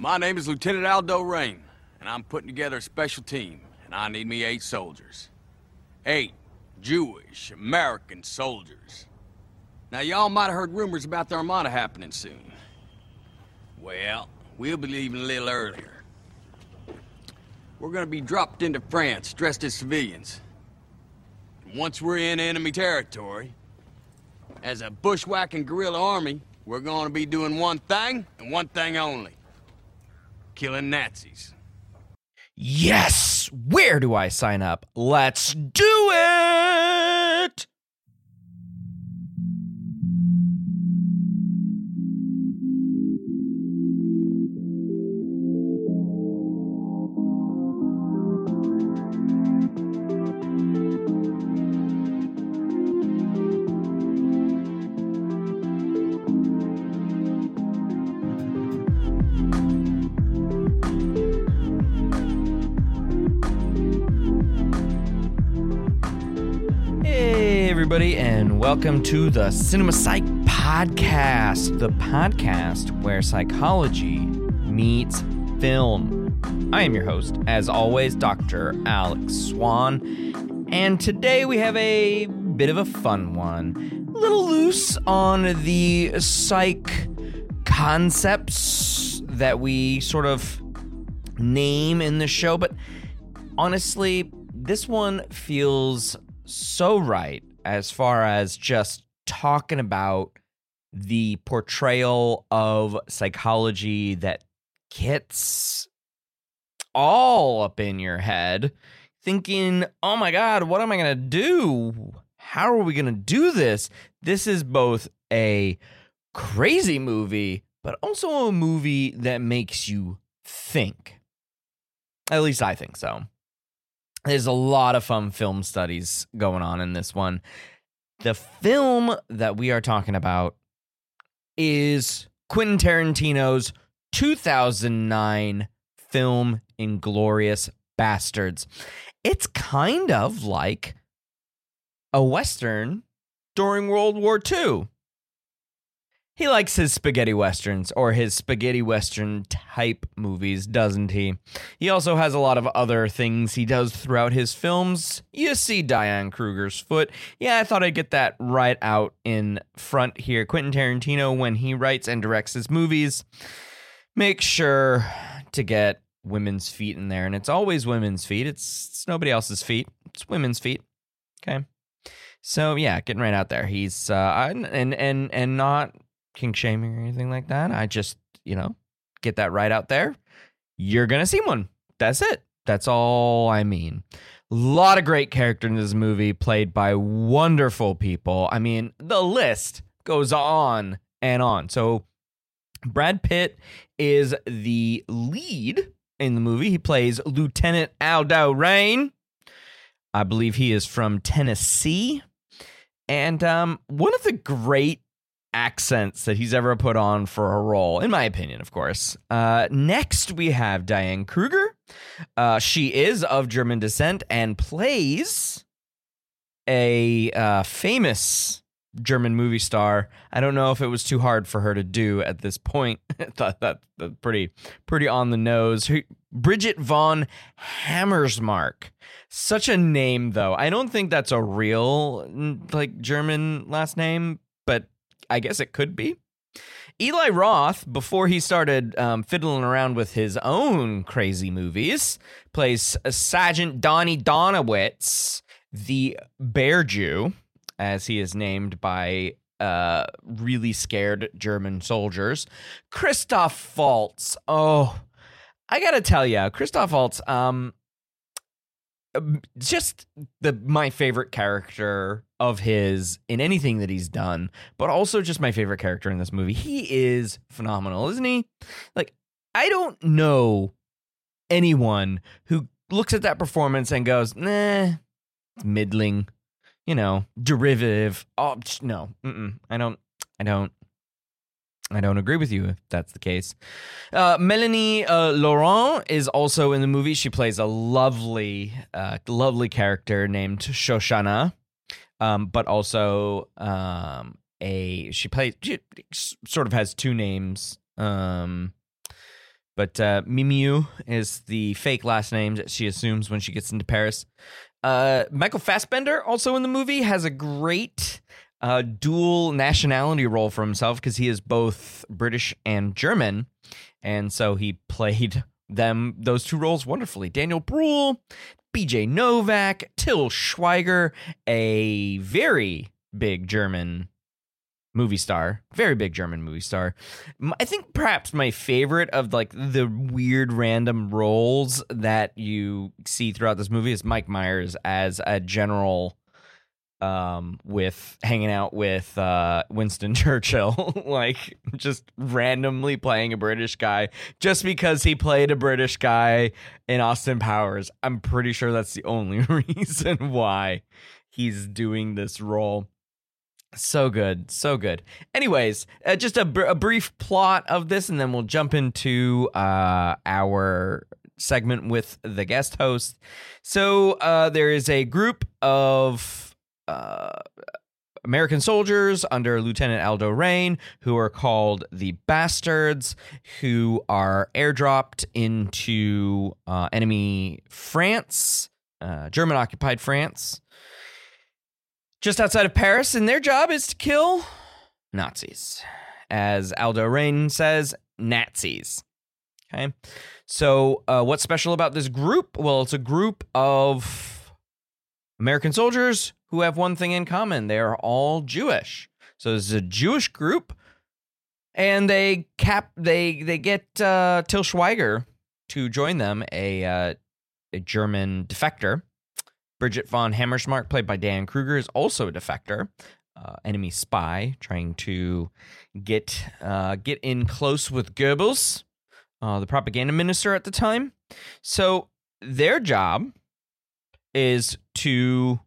My name is Lieutenant Aldo Raine, and I'm putting together a special team, and I need me eight soldiers. Eight Jewish American soldiers. Now, y'all might have heard rumors about the Armada happening soon. Well, we'll be leaving a little earlier. We're gonna be dropped into France dressed as civilians. And once we're in enemy territory, as a bushwhacking guerrilla army, we're gonna be doing one thing and one thing only killing Nazis. Yes! Where do I sign up? Let's do it! And welcome to the Cinema Psych Podcast, the podcast where psychology meets film. I am your host, as always, Dr. Alex Swan, and today we have a bit of a fun one. A little loose on the psych concepts that we sort of name in the show, but honestly, this one feels so right as far as just talking about the portrayal of psychology that gets all up in your head, thinking, oh my God, what am I going to do? How are we going to do this? This is both a crazy movie, but also a movie that makes you think. At least I think so. There's a lot of fun film studies going on in this one. The film that we are talking about is Quentin Tarantino's 2009 film Inglourious Basterds. It's kind of like a Western during World War II. He likes his spaghetti westerns or his spaghetti western type movies, doesn't he? He also has a lot of other things he does throughout his films. You see Diane Kruger's foot. Yeah, I thought I'd get that right out in front here. Quentin Tarantino, when he writes and directs his movies, make sure to get women's feet in there. And it's always women's feet, it's, it's nobody else's feet, it's women's feet. Okay. So yeah, getting right out there. He's uh and and and not kink shaming or anything like that. I just, you know, get that right out there. You're going to see one. That's it. That's all I mean. A lot of great characters in this movie played by wonderful people. I mean, the list goes on and on. So, Brad Pitt is the lead in the movie. He plays Lieutenant Aldo Raine. I believe he is from Tennessee. And um, one of the great accents that he's ever put on for a role, in my opinion, of course. Uh, next, we have Diane Kruger. Uh, she is of German descent and plays a uh, famous German movie star. I don't know if it was too hard for her to do at this point. Thought that, that pretty pretty on the nose. Bridget von Hammersmark. Such a name though. I don't think that's a real like German last name, but I guess it could be. Eli Roth, before he started um, fiddling around with his own crazy movies, plays Sergeant Donny Donowitz, the Bear Jew, as he is named by uh, really scared German soldiers. Christoph Waltz. Oh, I gotta tell you, Christoph Waltz. Um, just the my favorite character of his in anything that he's done, but also just my favorite character in this movie. He is phenomenal, isn't he? Like I don't know anyone who looks at that performance and goes, "Nah, it's middling." You know, derivative. Oh no. I don't. I don't. I don't agree with you if that's the case. Uh, Melanie uh, Laurent is also in the movie. She plays a lovely, uh, lovely character named Shoshana, um, but also um, a she plays she sort of has two names. Um, But uh, Mimieux is the fake last name that she assumes when she gets into Paris. Uh, Michael Fassbender, also in the movie, has a great uh, dual nationality role for himself because he is both British and German, and so he played them those two roles wonderfully. Daniel Bruhl, B.J. Novak, Till Schweiger, a very big German movie star, very big German movie star. I think perhaps my favorite of like the weird random roles that you see throughout this movie is Mike Myers as a general um with hanging out with uh Winston Churchill like just randomly playing a British guy just because he played a British guy in Austin Powers. I'm pretty sure that's the only reason why he's doing this role. So good, so good. Anyways, uh, just a, br- a brief plot of this, and then we'll jump into uh, our segment with the guest host. So uh, there is a group of uh, American soldiers under Lieutenant Aldo Raine who are called the Bastards, who are airdropped into uh, enemy France, uh, German occupied France just outside of Paris, and their job is to kill Nazis. As Aldo Raine says, Nazis. Okay. So, uh, what's special about this group? Well, it's a group of American soldiers who have one thing in common they are all Jewish. So, this is a Jewish group. And they cap they they get uh, Till Schweiger to join them, a uh, a German defector, Bridget von Hammersmark, played by Dan Kruger, is also a defector, uh, enemy spy, trying to get uh, get in close with Goebbels, uh, the propaganda minister at the time. So their job is to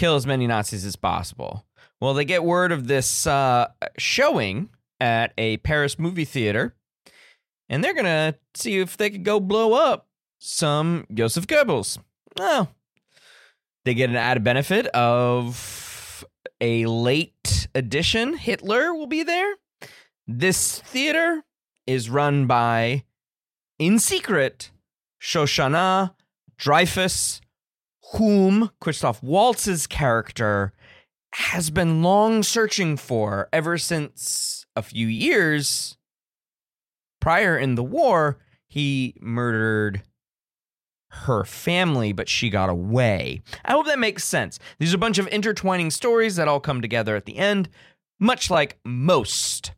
kill as many Nazis as possible. Well, they get word of this uh, showing at a Paris movie theater, and they're gonna see if they could go blow up some Joseph Goebbels. Oh, they get an added benefit of a late edition Hitler will be there. This theater is run by, in secret, Shoshana Dreyfus, whom Christoph Waltz's character has been long searching for ever since a few years prior in the war. He murdered her family, but she got away. I hope that makes sense. These are a bunch of intertwining stories that all come together at the end, much like most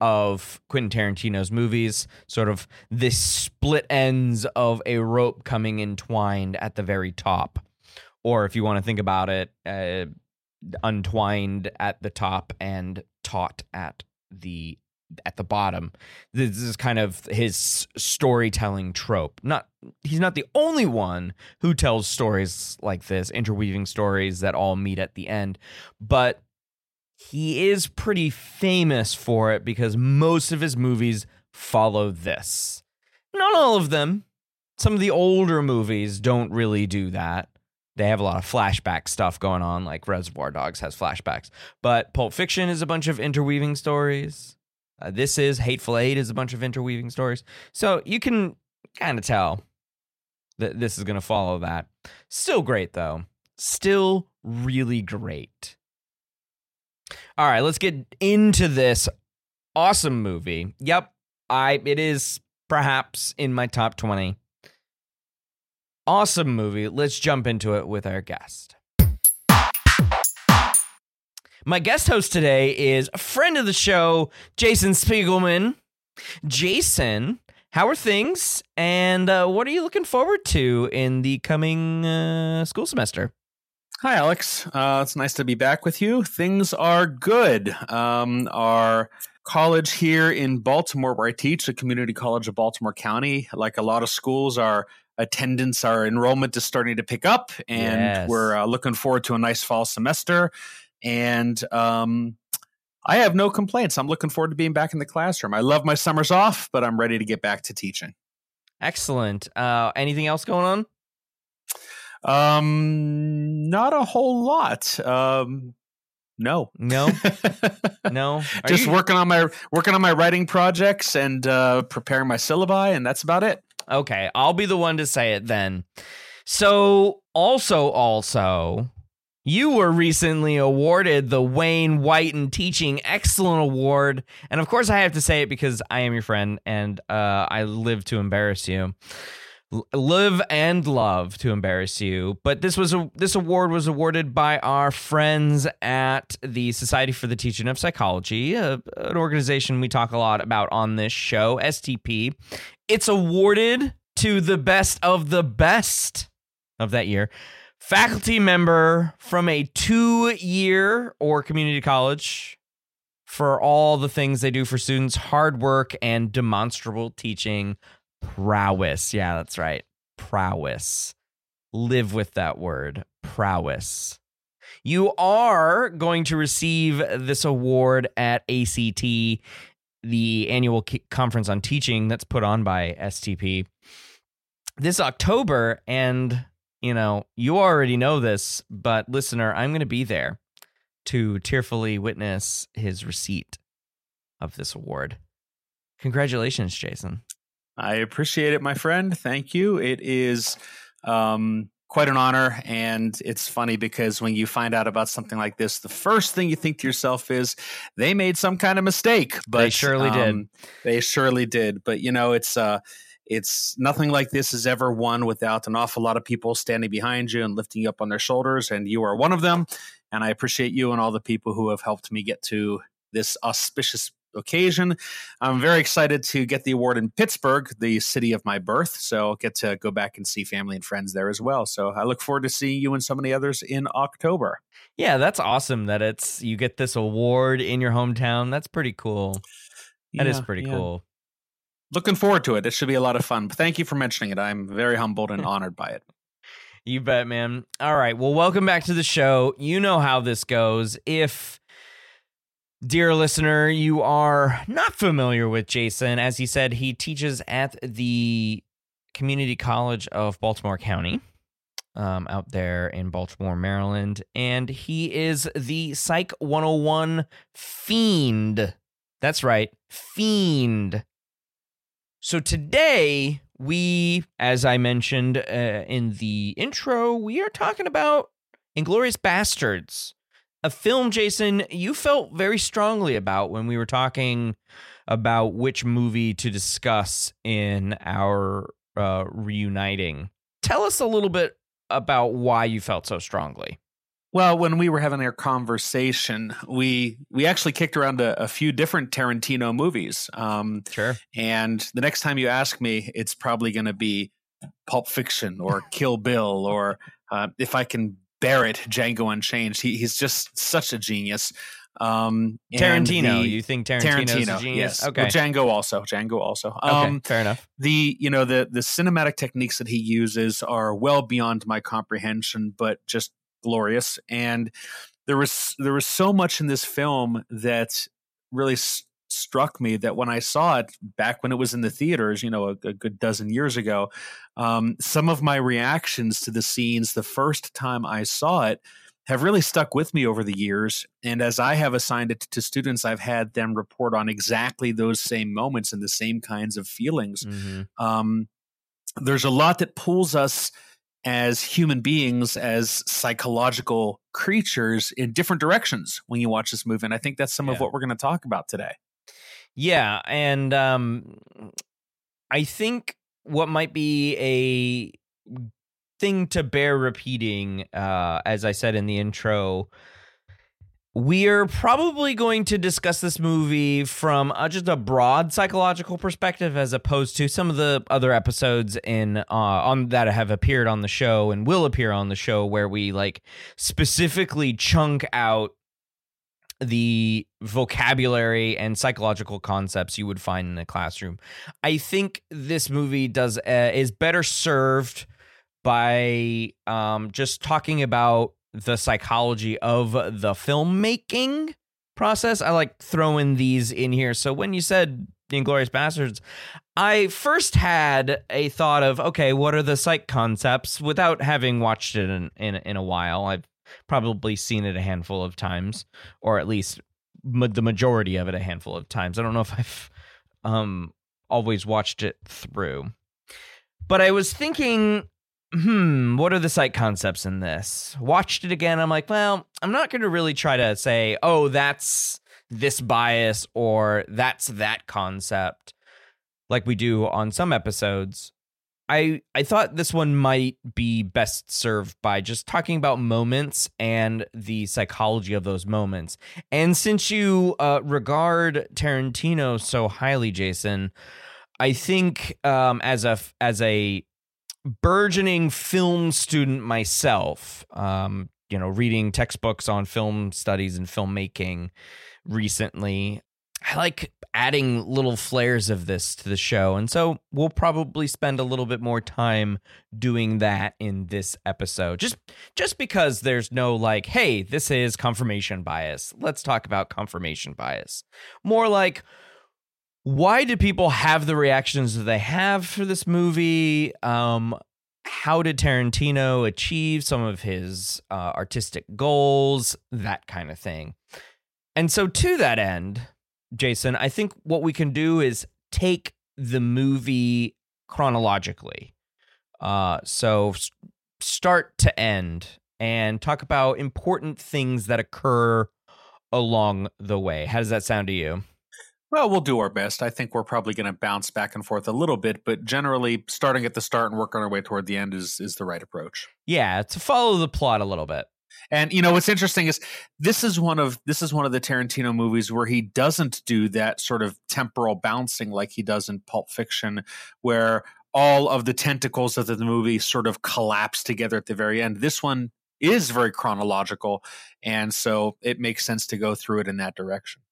of Quentin Tarantino's movies, sort of this split ends of a rope coming entwined at the very top. Or if you want to think about it, uh, untwined at the top and taut at the at the bottom. This is kind of his storytelling trope. Not he's not the only one who tells stories like this, interweaving stories that all meet at the end, but he is pretty famous for it because most of his movies follow this. Not all of them. Some of the older movies don't really do that. They have a lot of flashback stuff going on, like Reservoir Dogs has flashbacks. But Pulp Fiction is a bunch of interweaving stories. Uh, this is Hateful Eight is a bunch of interweaving stories. So you can kind of tell that this is going to follow that. Still great though. Still really great. All right, let's get into this awesome movie. Yep, I it is perhaps in my top 20. Awesome movie. Let's jump into it with our guest. My guest host today is a friend of the show, Jason Spiegelman. Jason, how are things? And uh, what are you looking forward to in the coming uh, school semester? Hi, Alex. Uh, it's nice to be back with you. Things are good. Um, our college here in Baltimore, where I teach, the Community College of Baltimore County, like a lot of schools, our attendance, our enrollment is starting to pick up, and Yes. we're uh, looking forward to a nice fall semester. And um, I have no complaints. I'm looking forward to being back in the classroom. I love my summers off, but I'm ready to get back to teaching. Excellent. Uh, anything else going on? Um, not a whole lot. Um, No, No, no. Are just you- working on my working on my writing projects and uh, preparing my syllabi, and that's about it. Okay, I'll be the one to say it then. So, also, also, you were recently awarded the Wayne Weiten Teaching Excellent Award, and of course, I have to say it because I am your friend and uh, I live to embarrass you. Live and love to embarrass you but this was a this award was awarded by our friends at the society for the teaching of psychology a, an organization we talk a lot about on this show stp it's awarded to the best of the best of that year. Faculty member from a two year or community college for all the things they do for students hard work and demonstrable teaching prowess. Yeah, that's right. Prowess. Live with that word prowess. You are going to receive this award at ACT the annual conference on teaching that's put on by STP this October. And, you know, you already know this, but listener, I'm going to be there to tearfully witness his receipt of this award. Congratulations, Jason. I appreciate it, my friend. Thank you. It is um, quite an honor. And it's funny because when you find out about something like this, the first thing you think to yourself is they made some kind of mistake. But they surely did. um, They surely did. But you know, it's uh it's nothing like this is ever won without an awful lot of people standing behind you and lifting you up on their shoulders. And you are one of them. And I appreciate you and all the people who have helped me get to this auspicious occasion. I'm very excited to get the award in Pittsburgh, the city of my birth. So I'll get to go back and see family and friends there as well. So I look forward to seeing you and so many others in October. Yeah, that's awesome that it's you get this award in your hometown. That's pretty cool. That is Yeah, pretty yeah. cool. Looking forward to it. It should be a lot of fun. But thank you for mentioning it. I'm very humbled and honored by it. You bet, man. All right. Well, welcome back to the show. You know how this goes. If, dear listener, you are not familiar with Jason, as he said, he teaches at the Community College of Baltimore County. Um, out there in Baltimore, Maryland, and he is the Psych 101 fiend. That's right, fiend. So today, we, as I mentioned uh, in the intro, we are talking about Inglourious Basterds, a film, Jason, you felt very strongly about when we were talking about which movie to discuss in our uh, reuniting. Tell us a little bit about why you felt so strongly. Well, when we were having our conversation, we we actually kicked around a, a few different Tarantino movies. Um, Sure. and the next time you ask me, it's probably going to be Pulp Fiction or Kill Bill or uh, if I can it, Django Unchained. He, he's just such a genius. Um, Tarantino. the- you think Tarantino's Tarantino, a genius? yes. Okay. Well, Django also. Django also. okay. Um, Fair enough. the you know the the cinematic techniques that he uses are well beyond my comprehension but just glorious and there was there was so much in this film that really s- struck me that when i saw it back when it was in the theaters you know a, a good dozen years ago um, some of my reactions to the scenes the first time i saw it have really stuck with me over the years and as i have assigned it to students i've had them report on exactly those same moments and the same kinds of feelings Mhm. um, there's a lot that pulls us as human beings, as psychological creatures, in different directions when you watch this movie. And I think that's some of what we're going to talk about today. Yeah, and um, I think what might be a thing to bear repeating, uh, as I said in the intro, we're probably going to discuss this movie from uh, just a broad psychological perspective, as opposed to some of the other episodes in uh, on that have appeared on the show and will appear on the show, where we like specifically chunk out the vocabulary and psychological concepts you would find in a classroom. I think this movie does uh, is better served by um, just talking about the psychology of the filmmaking process. I like throwing these in here. So when you said Inglourious Basterds, I first had a thought of okay, what are the psych concepts without having watched it in in, in a while. I've probably seen it a handful of times, or at least ma- the majority of it a handful of times. I don't know if I've um, always watched it through, but I was thinking, hmm, what are the site concepts in this? Watched it again. I'm like, well, I'm not going to really try to say, oh, that's this bias or that's that concept like we do on some episodes. I I thought this one might be best served by just talking about moments and the psychology of those moments. And since you uh, regard Tarantino so highly, Jason, I think um, as a as a burgeoning film student myself, um, you know, reading textbooks on film studies and filmmaking recently, I like adding little flares of this to the show. And so we'll probably spend a little bit more time doing that in this episode. Just just because there's no like, hey, this is confirmation bias. Let's talk about confirmation bias. More like why do people have the reactions that they have for this movie? Um how did Tarantino achieve some of his uh, artistic goals? That kind of thing. And so, to that end, Jason, I think what we can do is take the movie chronologically. Uh, so start to end and talk about important things that occur along the way. How does that sound to you? Well, we'll do our best. I think we're probably going to bounce back and forth a little bit, but generally, starting at the start and working our way toward the end is is the right approach. Yeah, to follow the plot a little bit. And you know what's interesting is this is one of this is one of the Tarantino movies where he doesn't do that sort of temporal bouncing like he does in Pulp Fiction, where all of the tentacles of the movie sort of collapse together at the very end. This one is very chronological, and so it makes sense to go through it in that direction.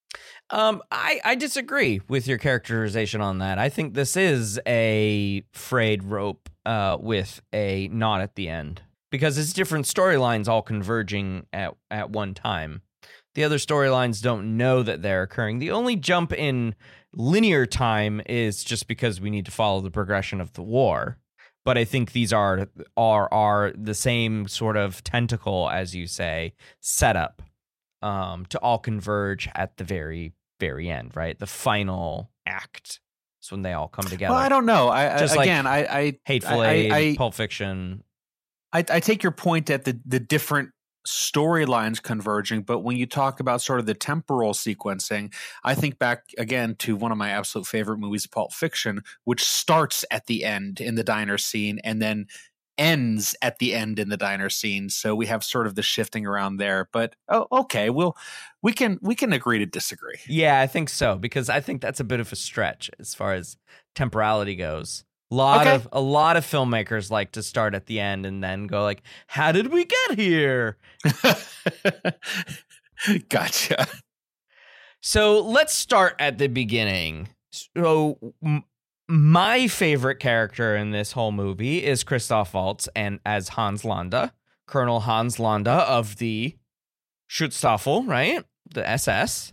Um, I, I disagree with your characterization on that. I think this is a frayed rope uh, with a knot at the end because it's different storylines all converging at, at one time. The other storylines don't know that they're occurring. The only jump in linear time is just because we need to follow the progression of the war. But I think these are are are the same sort of tentacle, as you say, setup um, to all converge at the very very end, right? The final act. is when they all come together. Well, I don't know. I, Just I like again, I, I Hateful I- Eight, I- Pulp Fiction. I, I take your point at the the different storylines converging, but when you talk about sort of the temporal sequencing, I think back again to one of my absolute favorite movies, Pulp Fiction, which starts at the end in the diner scene and then ends at the end in the diner scene. So we have sort of the shifting around there. But oh, okay, we'll we can we can agree to disagree. Yeah, I think so because I think that's a bit of a stretch as far as temporality goes. A lot Okay. of a lot of filmmakers like to start at the end and then go like, "How did we get here?" gotcha. So let's start at the beginning. So m- my favorite character in this whole movie is Christoph Waltz and as Hans Landa, Colonel Hans Landa of the Schutzstaffel, right? The SS.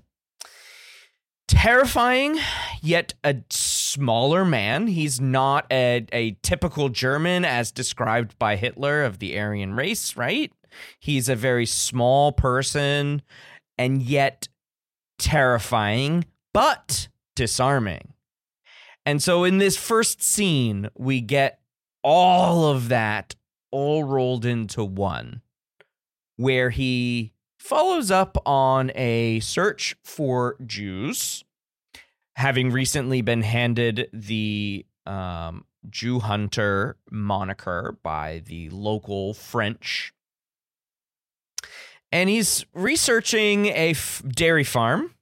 Terrifying, yet a smaller man. He's not a, a typical German as described by Hitler of the Aryan race, right? He's a very small person and yet terrifying, but disarming. And so in this first scene, we get all of that all rolled into one, where he follows up on a search for Jews, having recently been handed the um, Jew hunter moniker by the local French. And he's researching a f- dairy farm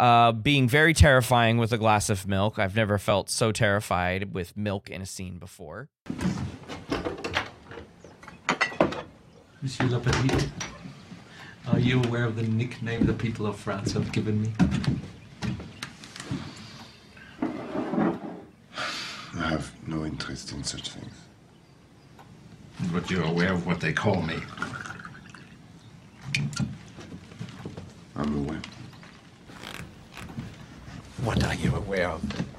uh, being very terrifying with a glass of milk. I've never felt so terrified with milk in a scene before. Monsieur LaPadite, are you aware of the nickname the people of France have given me? I have no interest in such things. But you're aware of what they call me. I'm aware. What are you aware of?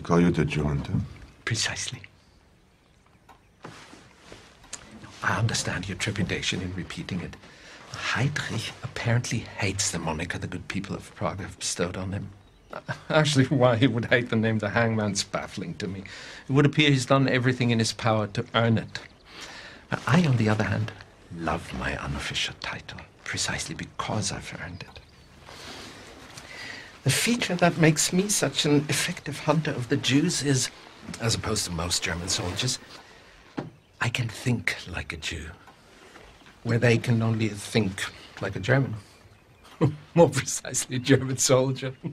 Call you the hunter? Precisely. I understand your trepidation in repeating it. Heydrich apparently hates the moniker the good people of Prague have bestowed on him. Actually, why he would hate the name the hangman's baffling to me. It would appear he's done everything in his power to earn it. I, on the other hand, love my unofficial title, precisely because I've earned it. The feature that makes me such an effective hunter of the Jews is, as opposed to most German soldiers, I can think like a Jew, where they can only think like a German. More precisely, a German soldier.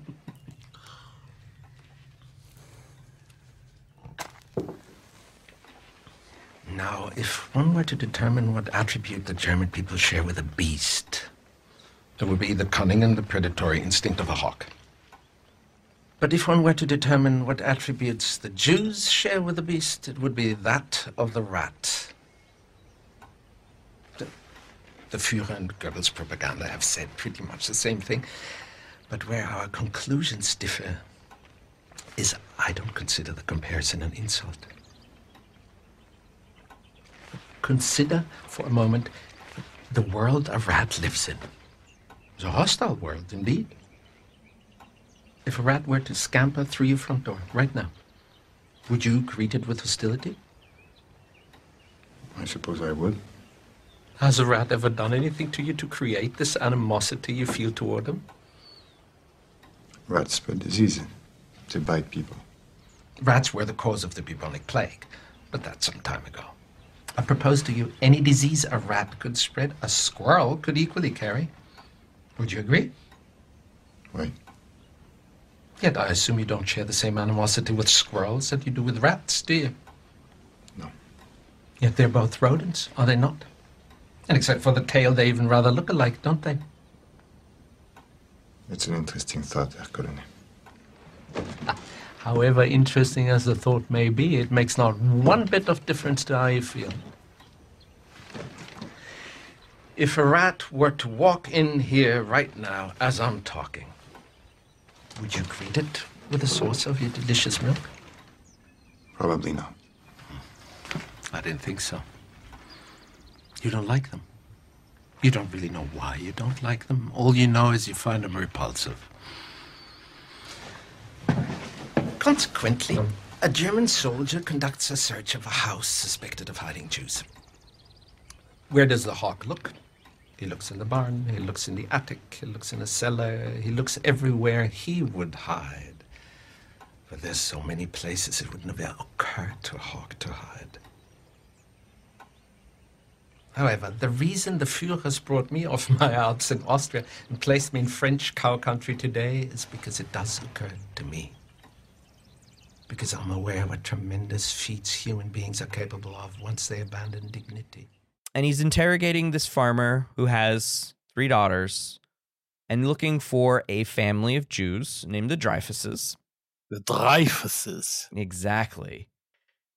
now, if one were to determine what attribute the German people share with a beast, it would be the cunning and the predatory instinct of a hawk. But if one were to determine what attributes the Jews share with the beast, it would be that of the rat. The, the Führer and Goebbels propaganda have said pretty much the same thing. But where our conclusions differ is I don't consider the comparison an insult. Consider for a moment the world a rat lives in. It's a hostile world, indeed. If a rat were to scamper through your front door right now, would you greet it with hostility? I suppose I would. Has a rat ever done anything to you to create this animosity you feel toward him? Rats spread disease. They bite people. Rats were the cause of the bubonic plague, but that's some time ago. I propose to you any disease a rat could spread, a squirrel could equally carry. Would you agree? Why? Yet I assume you don't share the same animosity with squirrels that you do with rats, do you? No. Yet they're both rodents, are they not? And except for the tail, they even rather look alike, don't they? It's an interesting thought, Herr Colonel. However interesting as the thought may be, it makes not one bit of difference to how you feel. If a rat were to walk in here right now as I'm talking, would you greet it with a source of your delicious milk? Probably not. I didn't think so. You don't like them. You don't really know why you don't like them. All you know is you find them repulsive. Consequently, a German soldier conducts a search of a house suspected of hiding Jews. Where does the hawk look? He looks in the barn, he looks in the attic, he looks in the cellar, he looks everywhere he would hide. But there's so many places it would never occur to a hawk to hide. However, the reason the Führers brought me off my Alps in Austria and placed me in French cow country today is because it does occur to me. Because I'm aware of what tremendous feats human beings are capable of once they abandon dignity. And he's interrogating this farmer who has three daughters and looking for a family of Jews named the Dreyfuses. The Dreyfuses. Exactly.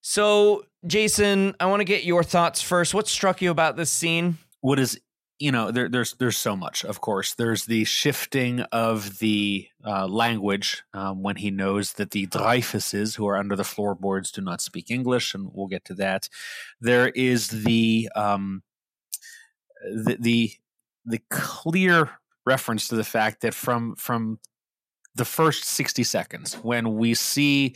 So, Jason, I want to get your thoughts first. What struck you about this scene? What is you know there, there's there's so much. Of course, there's the shifting of the uh, language um, when he knows that the Dreyfuses, who are under the floorboards, do not speak English, and we'll get to that. There is the um, the the, the clear reference to the fact that from from the first 60 seconds when we see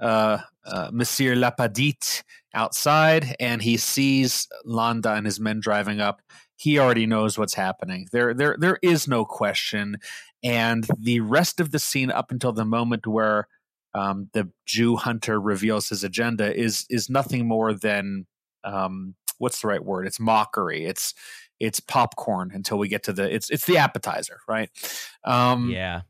uh, uh, Monsieur Lapadite outside and he sees Landa and his men driving up, he already knows what's happening. There, there, there is no question. And the rest of the scene, up until the moment where um, the Jew hunter reveals his agenda, is is nothing more than um, what's the right word? It's mockery. It's it's popcorn until we get to the it's it's the appetizer, right? Um, yeah.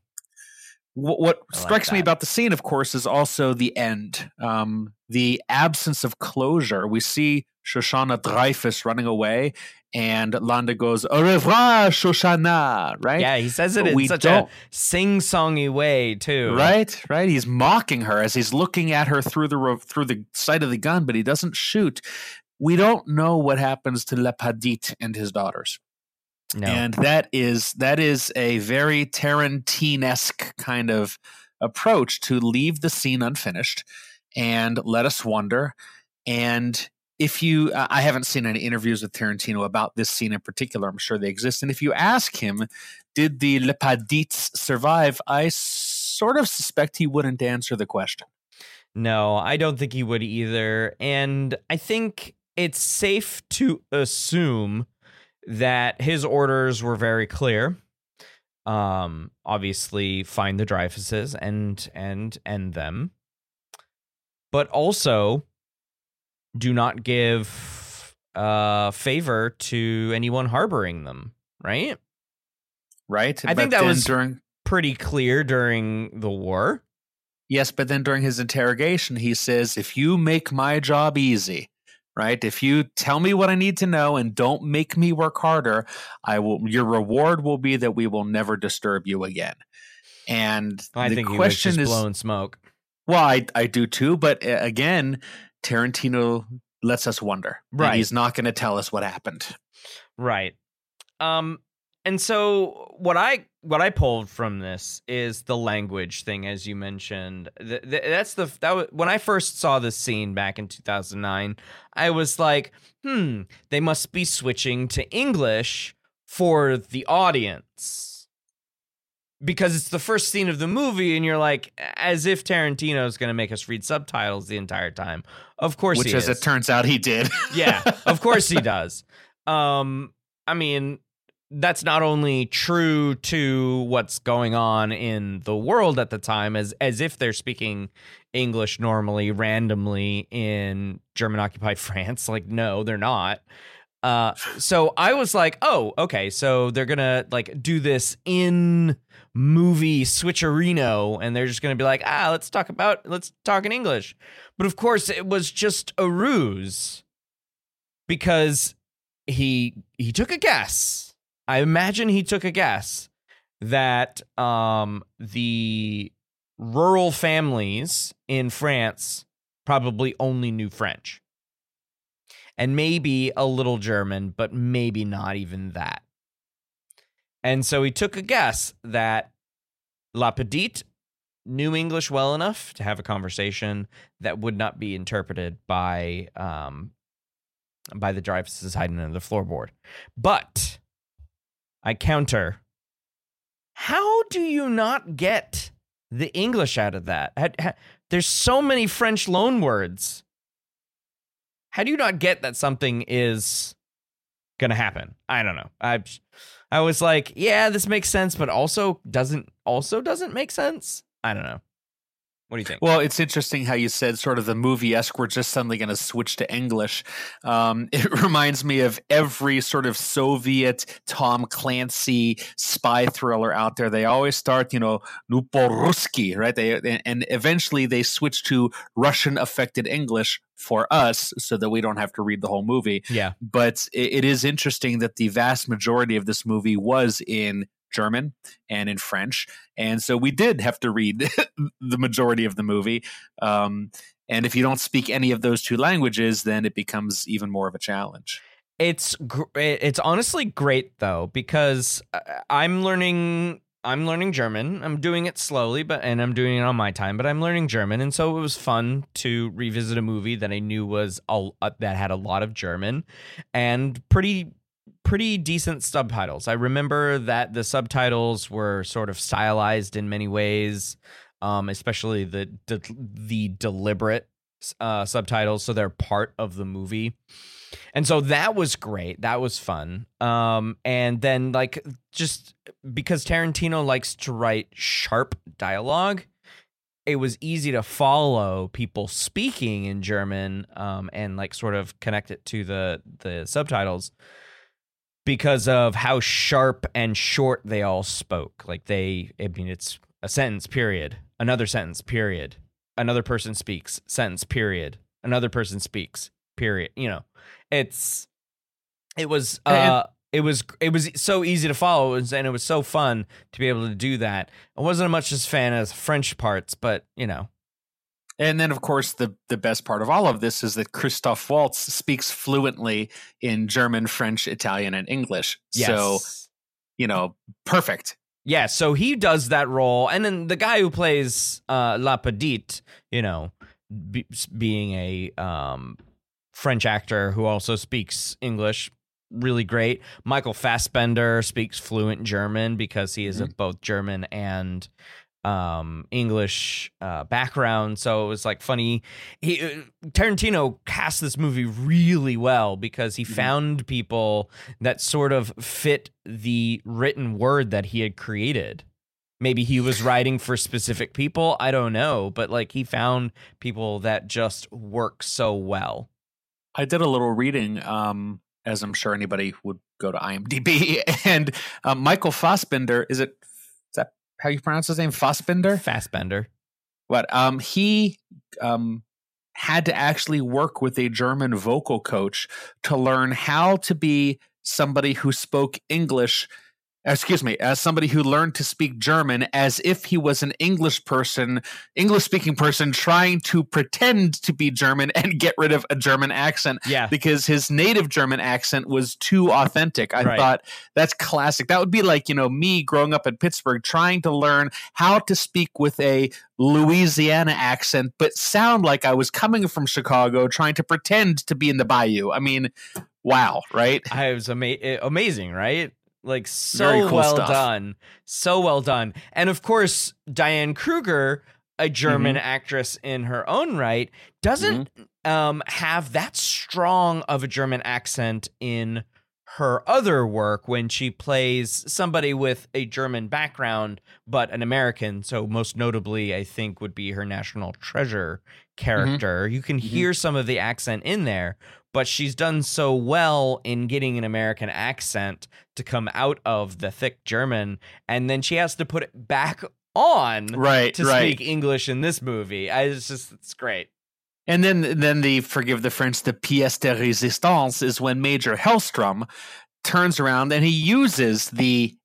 What, what like strikes me about the scene, of course, is also the end, um, the absence of closure. We see Shoshana Dreyfus running away, and Landa goes, "Au revoir, Shoshana!" Right? Yeah, he says it But in such don't. a sing-songy way too. Right, right. He's mocking her as he's looking at her through the through the sight of the gun, but he doesn't shoot. We don't know what happens to LaPadite and his daughters. No. and that is that is a very Tarantine-esque kind of approach to leave the scene unfinished and let us wonder. And if you, I haven't seen any interviews with Tarantino about this scene in particular. I'm sure they exist. And if you ask him, did the LaPadites survive? I sort of suspect he wouldn't answer the question. No, I don't think he would either. And I think it's safe to assume that his orders were very clear. Um, obviously, find the Dreyfuses and and end them, but also do not give uh favor to anyone harboring them. Right? Right. I think that was during. pretty clear during the war. Yes, but then during his interrogation, he says, "If you make my job easy." Right. If you tell me what I need to know and don't make me work harder, I will. Your reward will be that we will never disturb you again. And I the think he was question just is, blowing smoke. Well, I, I do too, but uh, again, Tarantino lets us wonder. Right. he's not going to tell us what happened. Right. Um and so what I what I pulled from this is the language thing as you mentioned. Th- th- that's the that was, when I first saw this scene back in 2009, I was like, "Hmm, they must be switching to English for the audience." Because it's the first scene of the movie and you're like as if Tarantino is going to make us read subtitles the entire time. Of course Which, as is it turns out, he did. yeah, of course he does. Um, I mean, that's not only true to what's going on in the world at the time, as as if they're speaking English normally, randomly in German occupied France. Like, no, they're not. Uh, so I was like, oh, okay, so they're gonna like do this in movie switcherino, and they're just gonna be like, ah, let's talk about, let's talk in English. But of course, it was just a ruse because he he took a guess. I imagine he took a guess that um the rural families in France probably only knew French. And maybe a little German, but maybe not even that. And so he took a guess that LaPadite knew English well enough to have a conversation that would not be interpreted by um, by the Dreyfuses hiding under the floorboard. But I counter. How do you not get the English out of that? Ha- ha- There's so many French loan words. How do you not get that something is gonna happen? I don't know. I I was like, yeah, this makes sense, but also doesn't also doesn't make sense. I don't know. What do you think? Well, it's interesting how you said sort of the movie esque. We're just suddenly going to switch to English. Um, it reminds me of every sort of Soviet Tom Clancy spy thriller out there. They always start, you know, Nuporuski, right? They and eventually they switch to Russian affected English for us, so that we don't have to read the whole movie. yeah. But it, it is interesting that the vast majority of this movie was in German and in French, and so we did have to read the majority of the movie. Um, and if you don't speak any of those two languages, then it becomes even more of a challenge. It's gr- it's honestly great though because uh, I'm learning I'm learning German. I'm doing it slowly, but and I'm doing it on my time, but I'm learning German, and so it was fun to revisit a movie that I knew was a, uh, that had a lot of German and pretty pretty decent subtitles. I remember that the subtitles were sort of stylized in many ways, um, especially the the, the deliberate uh, subtitles, so they're part of the movie. And so that was great. That was fun. Um and then like just because tarantino likes to write sharp dialogue it was easy to follow people speaking in german um and like sort of connect it to the the subtitles because of how sharp and short they all spoke. Like they i mean it's a sentence period. Another sentence period. Another person speaks sentence period. Another person speaks period you know. It's it was uh it was it was so easy to follow and and it was so fun to be able to do that. I wasn't as much as fan as french parts but you know And then, of course, the the best part of all of this is that Christoph Waltz speaks fluently in German, French, Italian, and English. yes So you know, perfect. Yeah, so he does that role, and then the guy who plays uh, LaPadite, you know, be, being a um, French actor who also speaks English, really great. Michael Fassbender speaks fluent German because he is Mm-hmm. both German and um, English uh, background. So it was like funny. He uh, Tarantino cast this movie really well because he Mm-hmm. found people that sort of fit the written word that he had created. Maybe he was writing for specific people. I don't know, but like he found people that just work so well. I did a little reading, um, as I'm sure anybody would go to IMDb, and um, Michael Fassbender is it? How you pronounce his name? Fassbender. Fassbender. What? Um, he um had to actually work with a German vocal coach to learn how to be somebody who spoke English. Excuse me, as somebody who learned to speak German as if he was an English person, English speaking person trying to pretend to be German and get rid of a German accent Yeah. because his native German accent was too authentic. I Right. thought that's classic. That would be like, you know, me growing up in Pittsburgh trying to learn how to speak with a Louisiana accent, but sound like I was coming from Chicago trying to pretend to be in the bayou. I mean, wow, right? I was ama- eh, amazing, right? Like so cool well stuff. done, so well done, and of course Diane Kruger, a German Mm-hmm. actress in her own right, doesn't um, have that strong of a German accent in her other work when she plays somebody with a German background but an American. So most notably, I think would be her National Treasure Mm-hmm. character. You can mm-hmm. hear some of the accent in there, but she's done so well in getting an American accent to come out of the thick German, and then she has to put it back on Right, to right. speak English in this movie. I, it's just it's great. And then, then the forgive the French, the pièce de résistance is when Major Hellstrom turns around and he uses the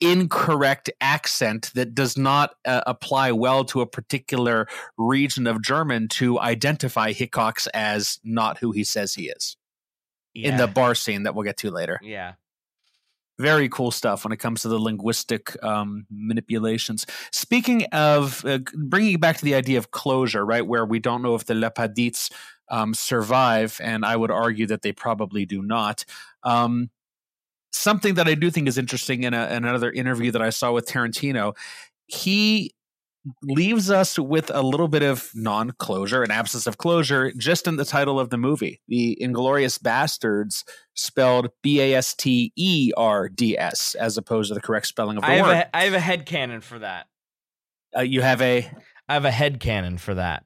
incorrect accent that does not uh, apply well to a particular region of German to identify Hickox as not who he says he is in the bar scene that we'll get to later. yeah. Very cool stuff when it comes to the linguistic um, manipulations. Speaking of uh, bringing it back to the idea of closure, right, where we don't know if the LaPadites um, survive, and I would argue that they probably do not. Um, something that I do think is interesting in, a, in another interview that I saw with Tarantino, he leaves us with a little bit of non-closure, an absence of closure, just in the title of the movie. The Inglourious Basterds spelled B A S T E R D S as opposed to the correct spelling of the I have word. a I have a head canon for that. uh, you have a I have a head canon for that.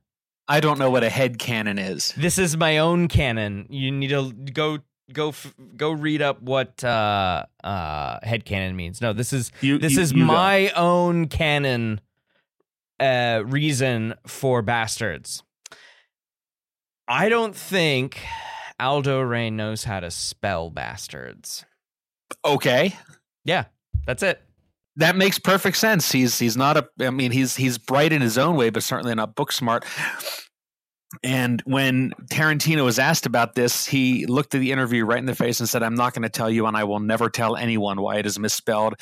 I don't know what a head canon is. This is my own canon. You need to go go f- go read up what uh uh head canon means. No, this is You, this you- is you go. my own canon uh reason for bastards. I don't think Aldo Raine knows how to spell bastards. okay. Yeah, that's it. That makes perfect sense. He's he's not a. I mean, he's he's bright in his own way, but certainly not book smart. And when Tarantino was asked about this, he looked at the interview right in the face and said, "I'm not going to tell you, and I will never tell anyone why it is misspelled.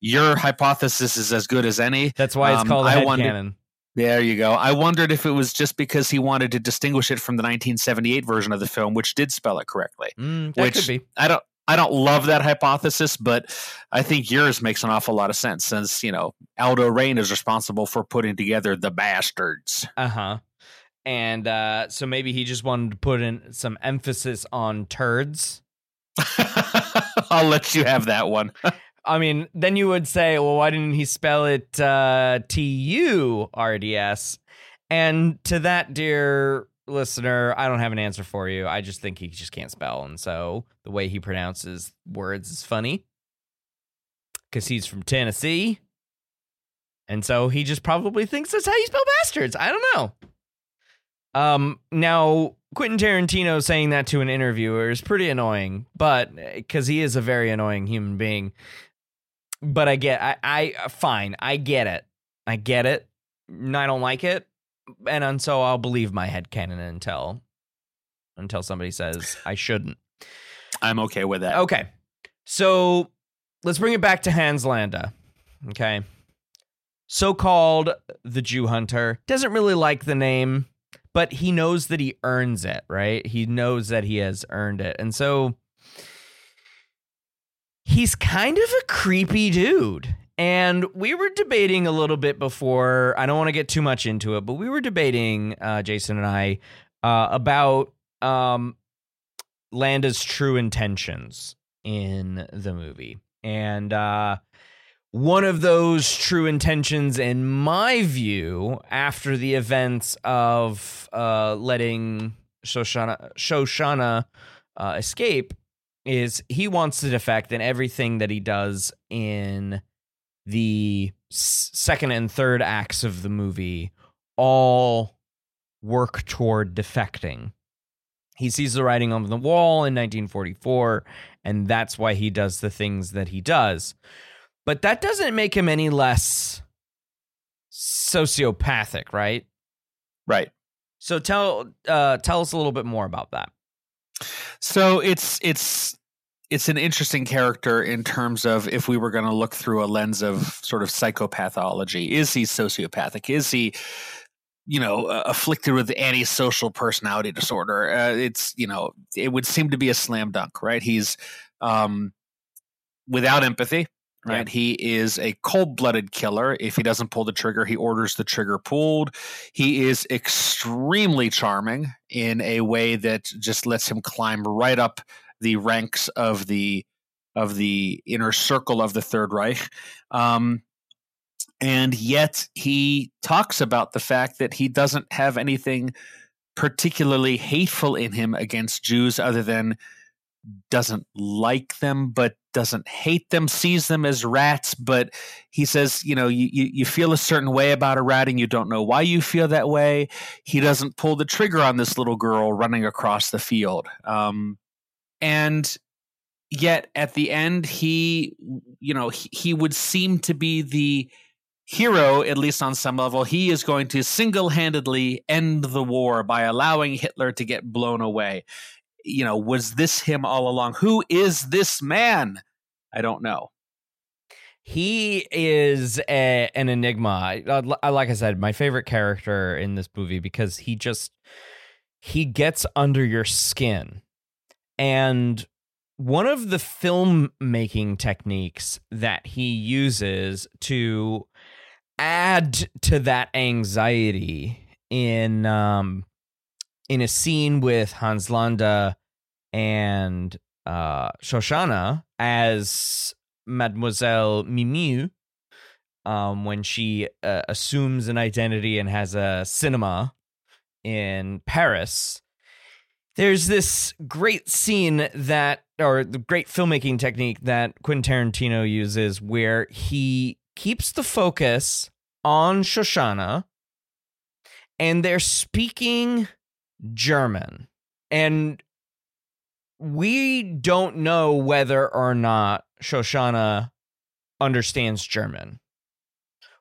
Your hypothesis is as good as any." That's why it's Um, called I head wondered- cannon. There you go. I wondered if it was just because he wanted to distinguish it from the 1978 version of the film, which did spell it correctly. Mm, which could be. I don't. I don't love that hypothesis, but I think yours makes an awful lot of sense since, you know, Aldo Raine is responsible for putting together the bastards. Uh huh. And uh, so maybe he just wanted to put in some emphasis on turds. I'll let you have that one. I mean, then you would say, well, why didn't he spell it uh, T U R D S? And to that, dear listener, I don't have an answer for you. I just think he just can't spell. And so the way he pronounces words is funny because he's from Tennessee. And so he just probably thinks that's how you spell bastards. I don't know. Um, now Quentin Tarantino saying that to an interviewer is pretty annoying, but because he is a very annoying human being. But I get, I, I, fine, I get it, I get it. I don't like it, and, and so I'll believe my head canon until, until somebody says I shouldn't. I'm okay with that. Okay, so let's bring it back to Hans Landa. Okay. So called the Jew Hunter doesn't really like the name, but he knows that he earns it, right? He knows that he has earned it. And so he's kind of a creepy dude. And we were debating a little bit before. I don't want to get too much into it, but we were debating, uh, Jason and I, uh, about um, Landa's true intentions in the movie. And uh, one of those true intentions, in my view, after the events of uh, letting Shoshana, Shoshana uh, escape, is he wants to defect, and everything that he does in the second and third acts of the movie all work toward defecting. He sees the writing on the wall in 1944, and that's why he does the things that he does. But that doesn't make him any less sociopathic, right? Right. So tell uh, tell us a little bit more about that. So it's it's it's an interesting character in terms of if we were going to look through a lens of sort of psychopathology. Is he sociopathic? Is he you know uh, afflicted with antisocial personality disorder? Uh, it's you know it would seem to be a slam dunk, right? He's um, without empathy. Right. He is a cold blooded killer. If he doesn't pull the trigger, he orders the trigger pulled. He is extremely charming in a way that just lets him climb right up the ranks of the of the inner circle of the Third Reich. Um, and yet he talks about the fact that he doesn't have anything particularly hateful in him against Jews other than doesn't like them but doesn't hate them sees them as rats but he says you know you, you, feel a certain way about a rat and you don't know why you feel that way. He doesn't pull the trigger on this little girl running across the field. Um, and yet at the end he you know he, he would seem to be the hero at least on some level. He is going to single-handedly end the war by allowing hitler to get blown away you know, was this him all along? Who is this man? I don't know. He is a, an enigma. I, like I said, my favorite character in this movie because he just he gets under your skin. And one of the filmmaking techniques that he uses to add to that anxiety in um in a scene with Hans Landa and uh, Shoshana as Mademoiselle Mimieux um, when she uh, assumes an identity and has a cinema in Paris. There's this great scene that, or the great filmmaking technique that Quentin Tarantino uses where he keeps the focus on Shoshana and they're speaking German. And we don't know whether or not Shoshana understands German.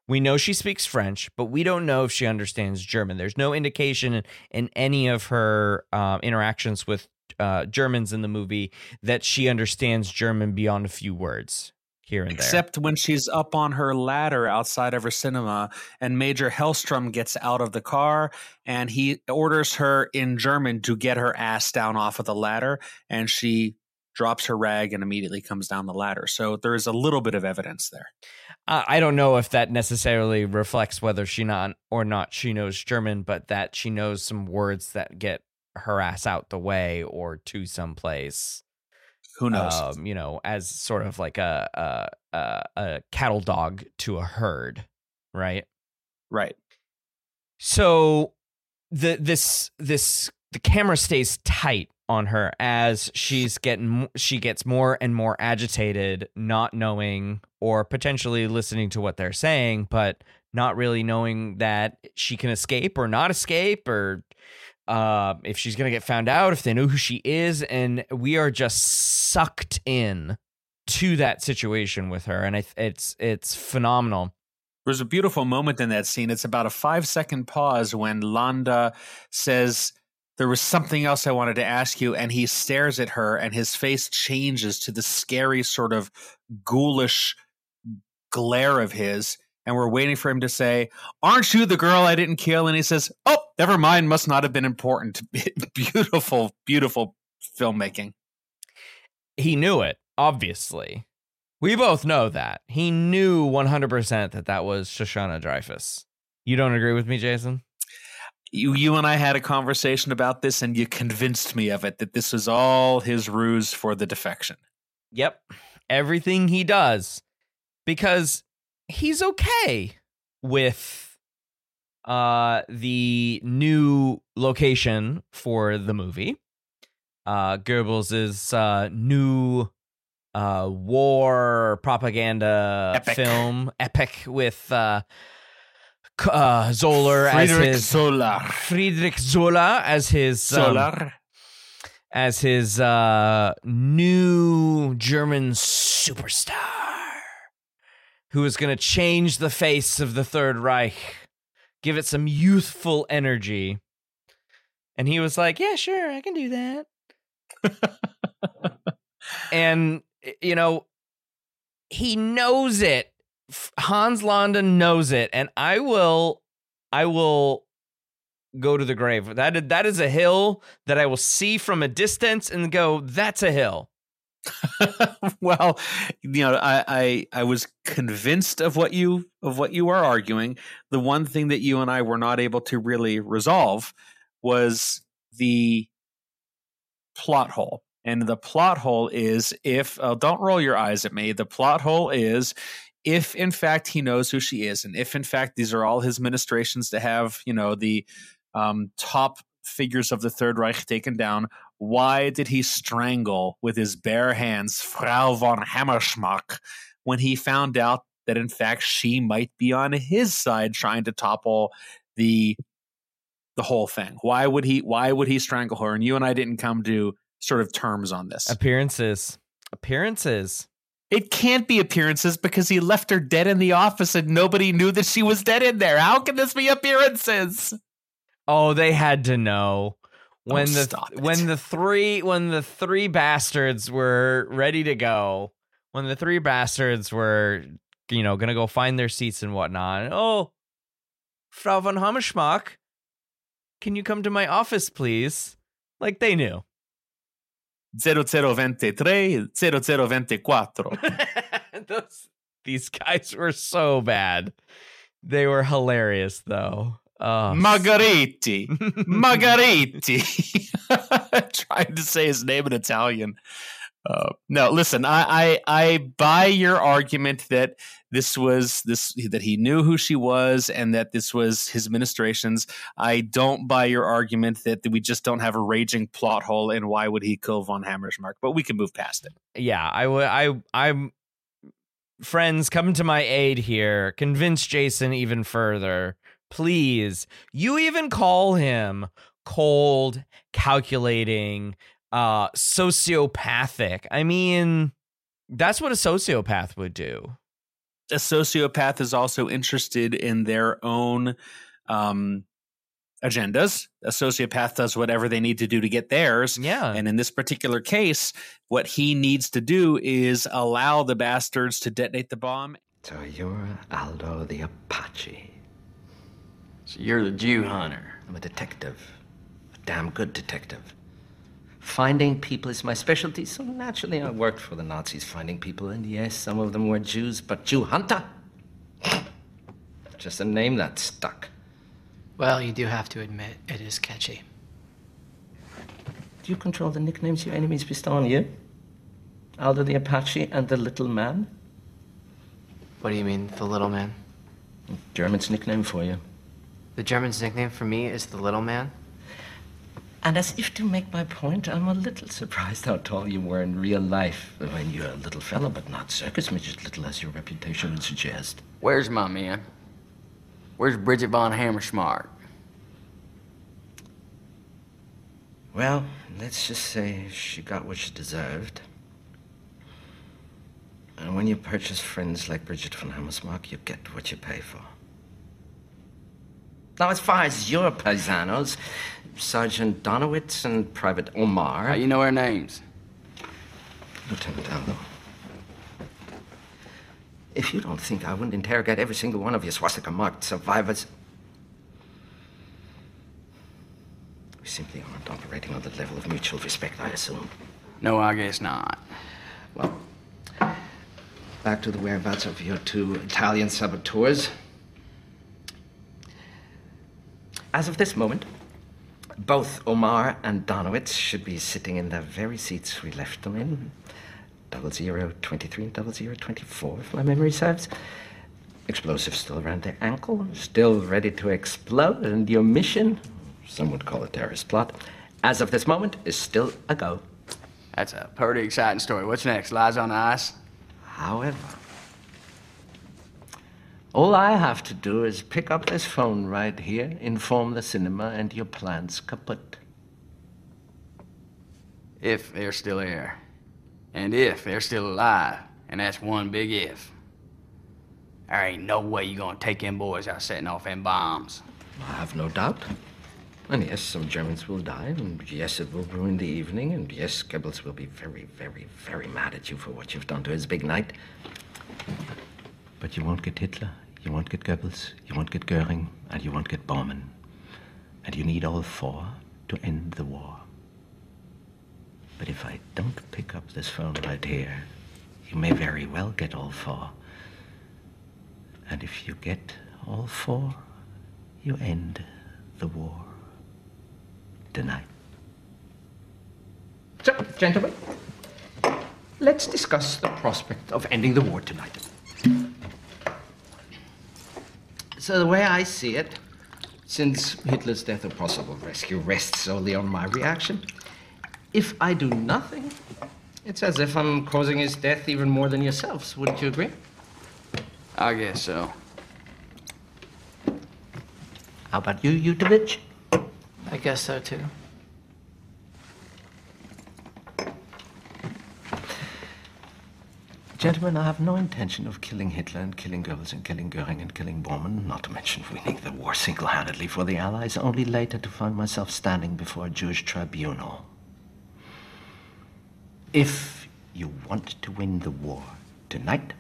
We know she speaks French, but we don't know if she understands German. There's no indication in, any of her uh, interactions with uh, Germans in the movie that she understands German beyond a few words here and Except there. when she's up on her ladder outside of her cinema and Major Hellstrom gets out of the car and he orders her in German to get her ass down off of the ladder and she drops her rag and immediately comes down the ladder. So there's a little bit of evidence there. Uh, I don't know if that necessarily reflects whether she not or not she knows German, but that she knows some words that get her ass out the way or to someplace. Who knows? Um, you know, as sort of like a, a a a cattle dog to a herd, right? Right. So the this this the camera stays tight on her as she's getting she gets more and more agitated, not knowing or potentially listening to what they're saying, but not really knowing that she can escape or not escape or uh, if she's gonna get found out, if they know who she is, and we are just sucked in to that situation with her, and it's it's phenomenal. There's a beautiful moment in that scene. It's about a five second pause when Landa says, There was something else I wanted to ask you. And he stares at her, and his face changes to the scary, sort of ghoulish glare of his, and we're waiting for him to say, "Aren't you the girl I didn't kill?" And he says, "Oh, never mind. Must not have been important." beautiful, beautiful filmmaking. He knew it, obviously. We both know that. He knew 100% that that was Shoshana Dreyfus. You don't agree with me, Jason? You, you and I had a conversation about this, and you convinced me of it that this was all his ruse for the defection. Yep. Everything he does. Because he's okay with uh the new location for the movie. Uh Goebbels' uh new uh war propaganda Epic. film epic with uh uh Zoller as Friedrich his Zoller. Friedrich Zoller as his um, as his uh, new German superstar who is going to change the face of the Third Reich, give it some youthful energy. And he was like, Yeah, sure, I can do that. and, you know, he knows it. Hans Landa knows it. And I will, I will go to the grave. That that is a hill that I will see from a distance and go, that's a hill. well, you know, I, I I was convinced of what you of what you were arguing. The one thing that you and I were not able to really resolve was the plot hole. And the plot hole is if uh, don't roll your eyes at me. The plot hole is if in fact he knows who she is, and if in fact these are all his ministrations to have you know the um, top figures of the Third Reich taken down, why did he strangle with his bare hands Frau von Hammersmark when he found out that in fact she might be on his side trying to topple the the whole thing? Why would he why would he strangle her? And you and I didn't come to sort of terms on this. Appearances. Appearances. It can't be appearances because he left her dead in the office and nobody knew that she was dead in there. How can this be appearances? Oh, they had to know. When Oh, the stop when the three when the three bastards were ready to go, when the three bastards were, you know, gonna go find their seats and whatnot. Oh, Frau von Hammersmark, can you come to my office, please? Like they knew. 0023 0024. Those, these guys were so bad. They were hilarious though. Oh, Margheriti. Margheriti. Trying to say his name in Italian. Uh, no, listen. I, I I buy your argument that this was this that he knew who she was and that this was his ministrations. I don't buy your argument that we just don't have a raging plot hole and why would he kill von Hammersmark? But we can move past it. yeah, I would. I I'm friends come to my aid here. Convince Jason even further, please. You even call him cold, calculating, uh, sociopathic. I mean, that's what a sociopath would do. a sociopath is also interested in their own um, agendas. A sociopath does whatever they need to do to get theirs. Yeah. And in this particular case, what he needs to do is allow the bastards to detonate the bomb. So you're Aldo the Apache. So you're the Jew hunter. I'm a detective. A damn good detective. Finding people is my specialty, so naturally I worked for the Nazis finding people, and yes, some of them were Jews, but Jew hunter? Just a name that stuck. Well, you do have to admit it is catchy. Do you control the nicknames your enemies bestow on you? Aldo the Apache and the Little Man? What do you mean, the little man? German's nickname for you. The German's nickname for me is the little man? And as if to make my point, I'm a little surprised how tall you were in real life. I mean, you're a little fellow, but not circus midget little as your reputation would suggest. Where's my man? Where's Bridget von Hammersmark? Well, let's just say she got what she deserved. And when you purchase friends like Bridget von Hammersmark, you get what you pay for. Now, as far as your paisanos, Sergeant Donowitz and Private Omar. How you know her names? Lieutenant Aldo. If you don't think I wouldn't interrogate every single one of you swastika marked survivors. We simply aren't operating on the level of mutual respect, I assume. No, I guess not. Well, back to the whereabouts of your two Italian saboteurs. As of this moment, both Omar and Donowitz should be sitting in the very seats we left them in. Double zero twenty-three and double zero twenty-four, if my memory serves. Explosives still around their ankle, still ready to explode, and your mission, some would call it terrorist plot, as of this moment, is still a go. That's a pretty exciting story. What's next? Lies on ice? However, all I have to do is pick up this phone right here, inform the cinema, and your plan's kaput. If they're still here. And if they're still alive. And that's one big if. There ain't no way you're gonna take them boys out setting off them bombs. I have no doubt. And yes, some Germans will die, and yes, it will ruin the evening, and yes, Goebbels will be very, very, very mad at you for what you've done to his big night. But you won't get Hitler, you won't get Goebbels, you won't get Goering, and you won't get Bormann. And you need all four to end the war. But if I don't pick up this phone right here, you may very well get all four. And if you get all four, you end the war tonight. So, gentlemen, let's discuss the prospect of ending the war tonight. So, the way I see it, since Hitler's death or possible rescue rests solely on my reaction, if I do nothing, it's as if I'm causing his death even more than yourselves. Wouldn't you agree? I guess so. How about you, Utivich? I guess so too. Gentlemen, I have no intention of killing Hitler and killing Goebbels and killing Goering and killing Bormann, not to mention winning the war single handedly for the Allies, only later to find myself standing before a Jewish tribunal. If you want to win the war tonight,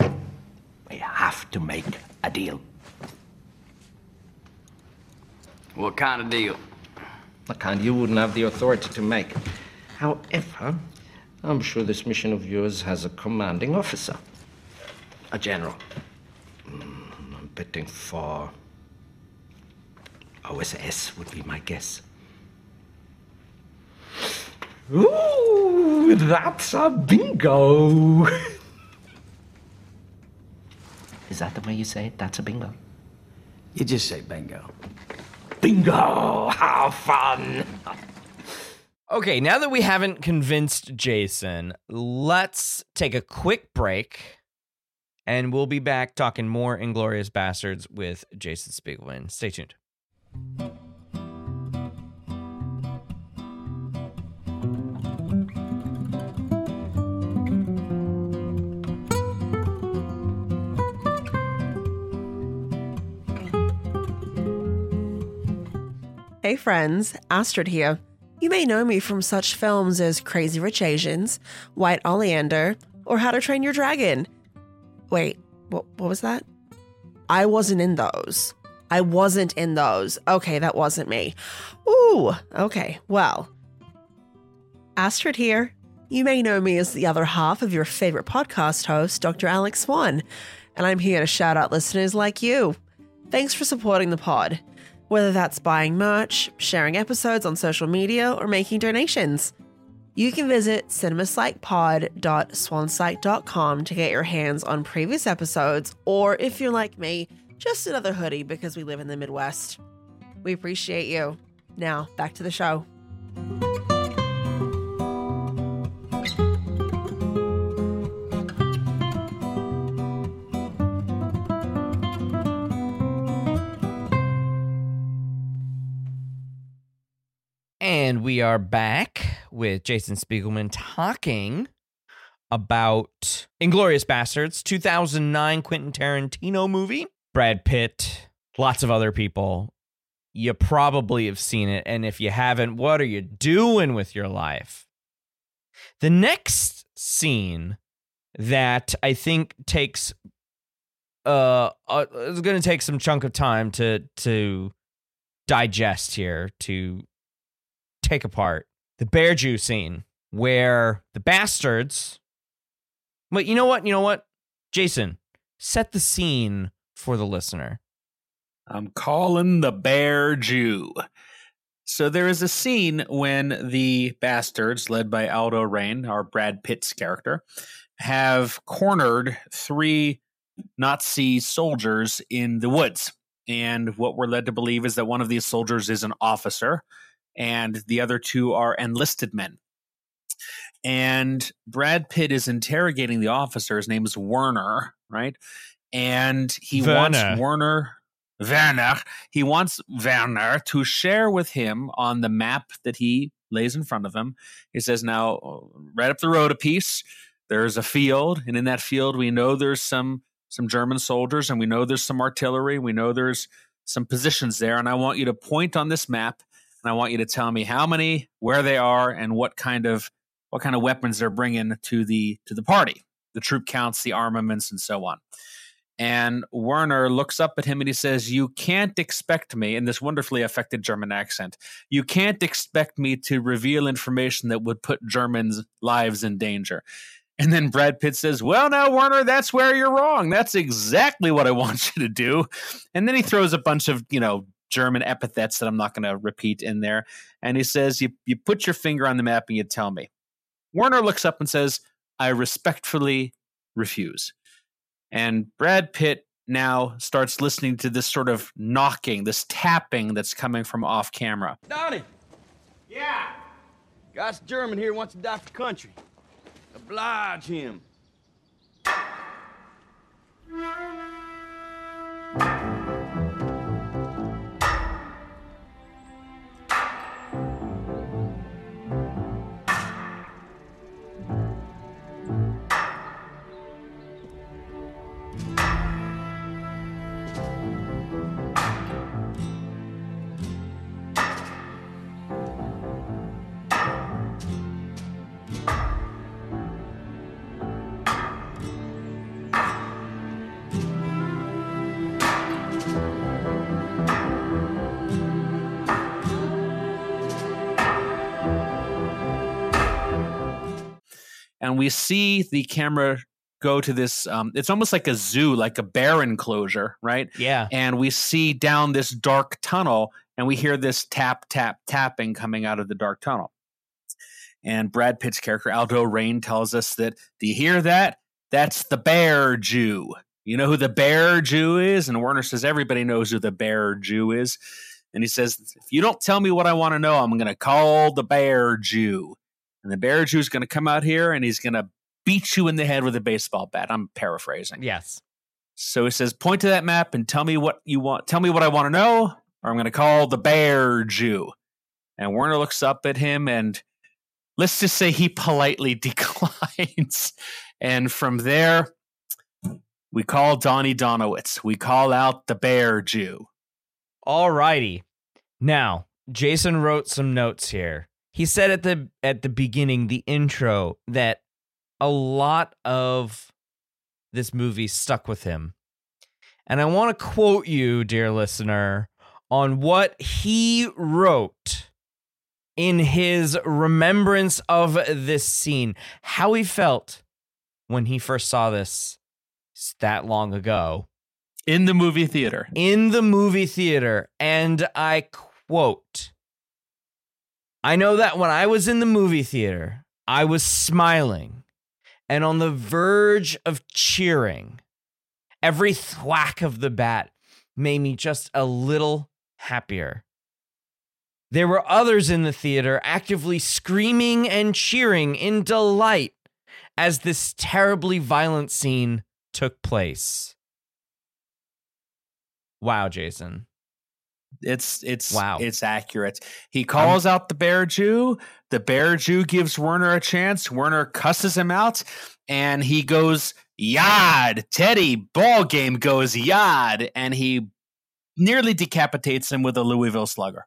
we have to make a deal. What kind of deal? The kind you wouldn't have the authority to make. However, I'm sure this mission of yours has a commanding officer, a general. Mm, I'm betting for OSS would be my guess. Ooh, that's a bingo. Is that the way you say it? That's a bingo. You just say bingo. Bingo! How fun! Okay, now that we haven't convinced Jason, let's take a quick break and we'll be back talking more Inglourious Basterds with Jason Spiegelman. Stay tuned. Hey friends, Astrid here. You may know me from such films as Crazy Rich Asians, White Oleander, or How to Train Your Dragon. Wait, what, what was that? I wasn't in those. I wasn't in those. Okay, that wasn't me. Ooh, okay, well. Astrid here. You may know me as the other half of your favorite podcast host, Dr. Alex Swan, and I'm here to shout out listeners like you. Thanks for supporting the pod whether that's buying merch, sharing episodes on social media, or making donations. You can visit cinemapsychpod.swansite.com to get your hands on previous episodes, or if you're like me, just another hoodie because we live in the Midwest. We appreciate you. Now, back to the show. We are back with Jason Spiegelman talking about Inglourious Basterds, 2009 Quentin Tarantino movie. Brad Pitt, lots of other people. You probably have seen it. And if you haven't, what are you doing with your life? The next scene that I think takes uh, uh it's going to take some chunk of time to to digest here to take apart the bear Jew scene where the bastards but you know what you know what Jason set the scene for the listener I'm calling the bear Jew. So there is a scene when the bastards, led by Aldo Raine, our Brad Pitt's character, have cornered three Nazi soldiers in the woods. And what we're led to believe is that one of these soldiers is an officer, and the other two are enlisted men. And Brad Pitt is interrogating the officer. His name is Werner, right? And he Werner. wants Werner Werner. He wants Werner to share with him on the map that he lays in front of him. He says, "Now, right up the road a piece, there's a field, and in that field, we know there's some some German soldiers, and we know there's some artillery. We know there's some positions there, and I want you to point on this map, and I want you to tell me how many, where they are, and what kind of what kind of weapons they're bringing to the to the party, the troop counts, the armaments, and so on." And Werner looks up at him and he says, You can't expect me, in this wonderfully affected German accent, you can't expect me to reveal information that would put Germans' lives in danger. And then Brad Pitt says, Well, now, Werner, that's where you're wrong. That's exactly what I want you to do. And then he throws a bunch of, you know, German epithets that I'm not going to repeat in there. And he says, you, you put your finger on the map and you tell me. Werner looks up and says, I respectfully refuse. And Brad Pitt now starts listening to this sort of knocking, this tapping that's coming from off camera. Donny! Yeah? Guy's German here wants to die for country. Oblige him. And we see the camera go to this, um, it's almost like a zoo, like a bear enclosure, right? yeah. And we see down this dark tunnel and we hear this tap tap tapping coming out of the dark tunnel. And brad pitt's character Aldo Raine tells us that do you hear that? That's the bear jew. You know who the bear jew is? And werner says everybody knows who the bear jew is. And he says if you don't tell me what i want to know i'm going to call the bear jew and the bear jew is going to come out here and he's going to beat you in the head with a baseball bat i'm paraphrasing yes so he says, point to that map and tell me what you want. Tell me what I want to know, or I'm going to call the bear Jew. And Werner looks up at him and let's just say he politely declines. and from there, we call Donny Donowitz. We call out the bear Jew. Alrighty. Now, Jason wrote some notes here. He said at the at the beginning, the intro, that a lot of this movie stuck with him. And I want to quote you, dear listener, on what he wrote in his remembrance of this scene, how he felt when he first saw this that long ago In the movie theater. in the movie theater. And I quote I know that when I was in the movie theater, I was smiling and on the verge of cheering. Every thwack of the bat made me just a little happier. There were others in the theater actively screaming and cheering in delight as this terribly violent scene took place. Wow, Jason. It's it's Wow. it's accurate. He calls out the bear Jew. The bear Jew gives Werner a chance. Werner cusses him out, and he goes yad. Teddy ball game goes yad, and he nearly decapitates him with a Louisville Slugger.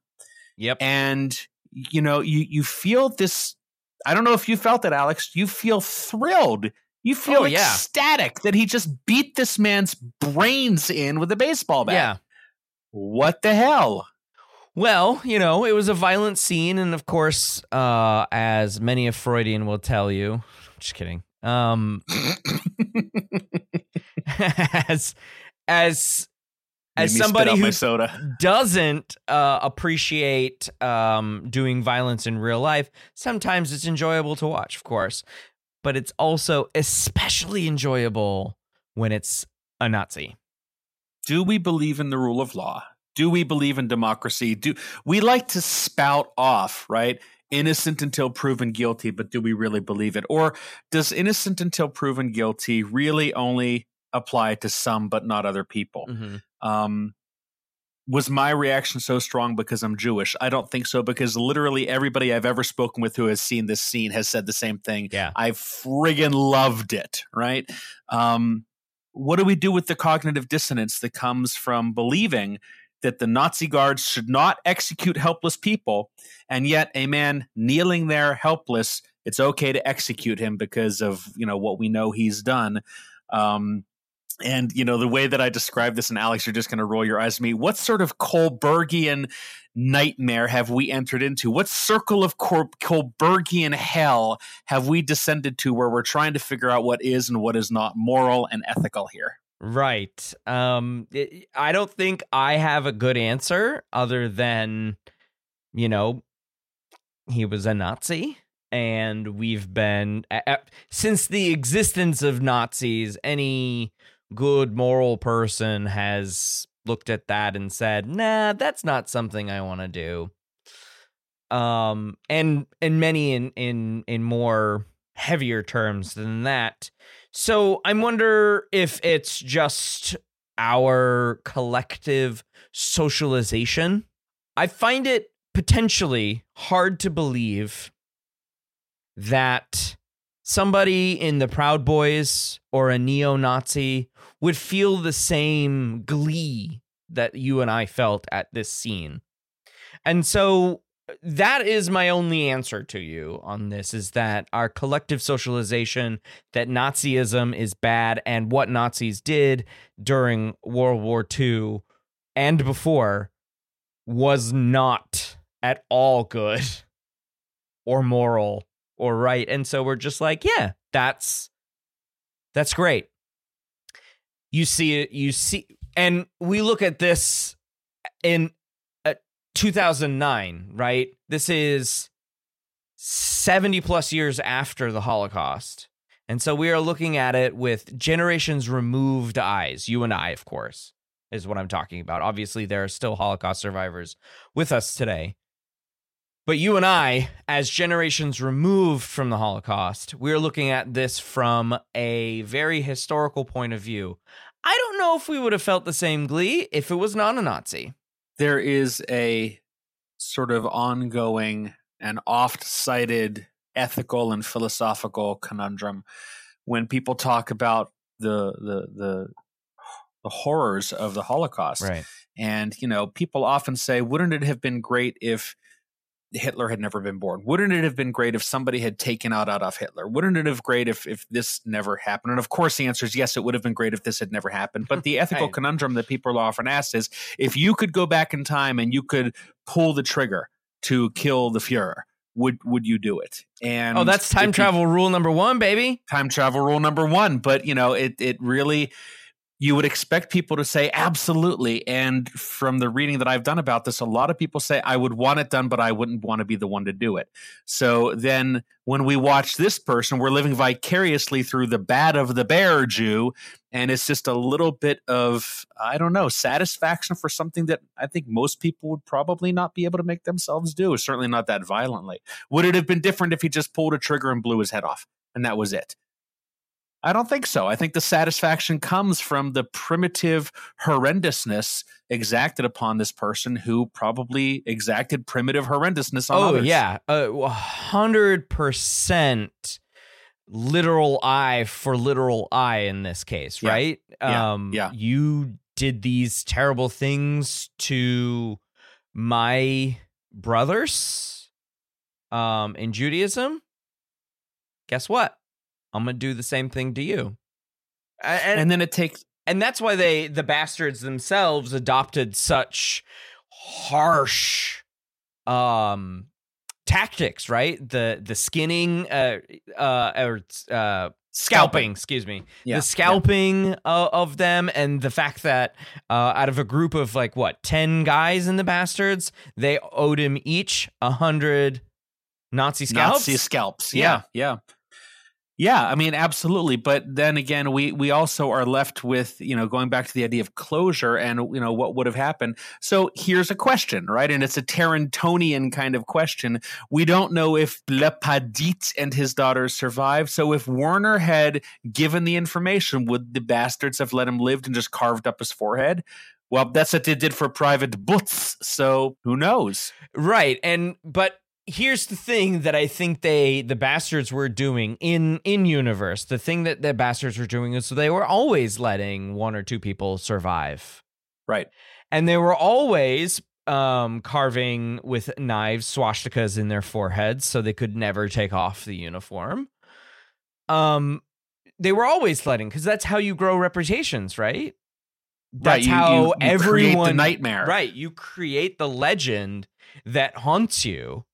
Yep. And you know you you feel this. I don't know if you felt it, Alex. You feel thrilled You feel Oh, yeah. ecstatic that he just beat this man's brains in with a baseball bat. What the hell? Well, you know, it was a violent scene, and of course, uh, as many a Freudian will tell you, just kidding. Um, as as as somebody who doesn't uh, appreciate um, doing violence in real life, sometimes it's enjoyable to watch, of course, but it's also especially enjoyable when it's a Nazi. Do we believe in the rule of law? Do we believe in democracy? Do we like to spout off, right? Innocent until proven guilty, but do we really believe it? Or does innocent until proven guilty really only apply to some but not other people? Um, was my reaction so strong because I'm Jewish? I don't think so because literally everybody I've ever spoken with who has seen this scene has said the same thing. Yeah. I friggin' loved it, right? Um, what do we do with the cognitive dissonance that comes from believing that the Nazi guards should not execute helpless people, and yet a man kneeling there helpless, it's okay to execute him because of you know what we know he's done. Um, and you know the way that I describe this, and Alex, you're just going to roll your eyes at me. What sort of Kohlbergian nightmare have we entered into? What circle of Kol- Kohlbergian hell have we descended to, where we're trying to figure out what is and what is not moral and ethical here? Right. Um it- I don't think I have a good answer other than you know he was a Nazi and we've been since the existence of Nazis any good moral person has looked at that and said, "Nah, that's not something I want to do." Um and and many in in in more heavier terms than that. So I wonder if it's just our collective socialization. I find it potentially hard to believe that somebody in the Proud Boys or a neo Nazi would feel the same glee that you and I felt at this scene. And so that is my only answer to you on this is that our collective socialization that Nazism is bad and what Nazis did during World War II and before was not at all good or moral or right. And so we're just like, yeah, that's that's great. You see it, you see and we look at this in uh, 2009, right? This is 70 plus years after the Holocaust. And so we are looking at it with generations removed eyes. You and I, of course, is what I'm talking about. Obviously, there are still Holocaust survivors with us today. But you and I, as generations removed from the Holocaust, we're looking at this from a very historical point of view. I don't know if we would have felt the same glee if it was not a Nazi. there is a sort of ongoing and oft cited ethical and philosophical conundrum when people talk about the the the the horrors of the Holocaust. Right. And you know, people often say, wouldn't it have been great if Hitler had never been born? Wouldn't it have been great if somebody had taken out Adolf Hitler? Wouldn't it have great if if this never happened? And of course, the answer is yes. It would have been great if this had never happened. But the ethical Right. conundrum that people are often asked is, if you could go back in time and you could pull the trigger to kill the Fuhrer, would would you do it? And oh, that's time if you- travel rule number one, baby. time travel rule number one. But you know, it it really you would expect people to say absolutely. And from the reading that I've done about this, a lot of people say I would want it done, but I wouldn't want to be the one to do it. So then when we watch this person, we're living vicariously through the bad of the bear Jew. And it's just a little bit of, I don't know, satisfaction for something that I think most people would probably not be able to make themselves do, certainly not that violently. Would it have been different if he just pulled a trigger and blew his head off? And that was it. I don't think so. I think the satisfaction comes from the primitive horrendousness exacted upon this person who probably exacted primitive horrendousness on Oh others. yeah, a hundred percent literal eye for literal eye in this case, Yeah. right? Yeah, Um, yeah. You did these terrible things to my brothers, um, in Judaism. Guess what? I'm gonna do the same thing to you. And, And then it takes and that's why they the bastards themselves adopted such harsh um tactics right the the skinning uh uh or uh scalping excuse me Yeah, the scalping uh, of them and the fact that uh out of a group of like what 10 guys in the bastards they owed him each a hundred nazi scalps Nazi scalps. Yeah. Yeah, yeah. Yeah, I mean absolutely, but then again we we also are left with, you know, going back to the idea of closure and you know what would have happened. So here's a question, right? And it's a Tarantonian kind of question. We don't know if LaPadite and his daughters survived. So if Werner had given the information, would the bastards have let him live and just carved up his forehead? Well, that's what they did for Private Butz. So who knows? Right. And but here's the thing that I think they the bastards were doing in in universe. The thing that the bastards were doing is so they were always letting one or two people survive. Right. And they were always um carving with knives swastikas in their foreheads so they could never take off the uniform. Um they were always letting cuz that's how you grow reputations, right? Right, That's you- how you- you create the everyone nightmare. Right, you create the legend that haunts you.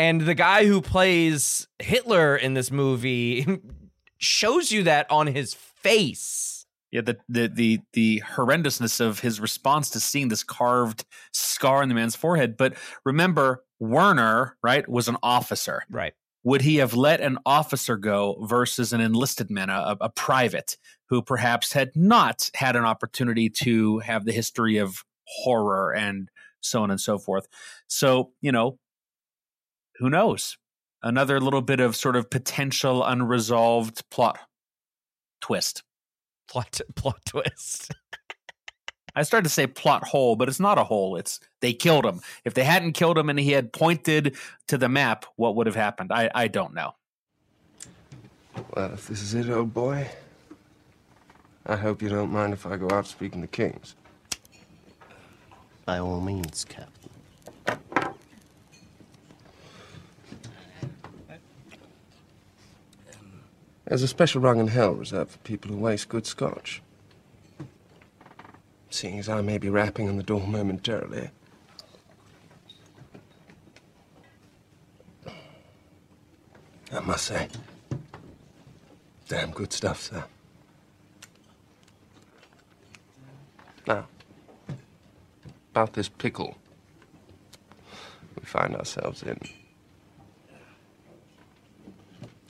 And the guy who plays Hitler in this movie shows you that on his face. Yeah, the, the the the horrendousness of his response to seeing this carved scar on the man's forehead. But remember, Werner, right, was an officer. Right. Would he have let an officer go versus an enlisted man, a, a private, who perhaps had not had an opportunity to have the history of horror and so on and so forth? So, you know, who knows? Another little bit of sort of potential unresolved plot twist. Plot plot twist. I started to say plot hole, but it's not a hole. It's they killed him. If they hadn't killed him and he had pointed to the map, what would have happened? I, I don't know. Well, if this is it, old boy, I hope you don't mind if I go out speaking to kings. By all means, Captain. There's a special rung in hell reserved for people who waste good scotch. Seeing as I may be rapping on the door momentarily. I must say, damn good stuff, sir. Now, about this pickle we find ourselves in.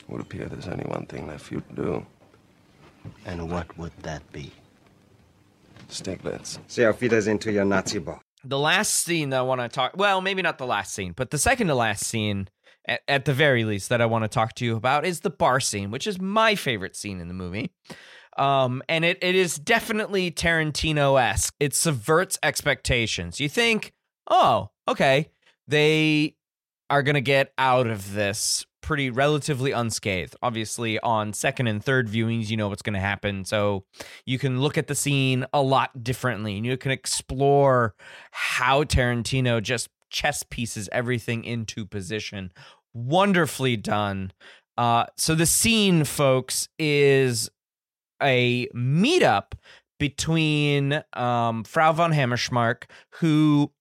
It would appear there's only one thing left for you to do. And what would that be? Stiglitz. See auf Wiedersehen to your Nazi boss. The last scene that I want to talk well, maybe not the last scene, but the second to last scene at, at the very least that I want to talk to you about is the bar scene, which is my favorite scene in the movie. Um, and it, it is definitely Tarantino esque. It subverts expectations. You think, oh, okay, they are going to get out of this pretty relatively unscathed. Obviously, on second and third viewings, you know what's going to happen. So you can look at the scene a lot differently and you can explore how Tarantino just chess pieces everything into position. Wonderfully done. Uh, so the scene, folks, is a meetup between um, Frau von Hammersmark, who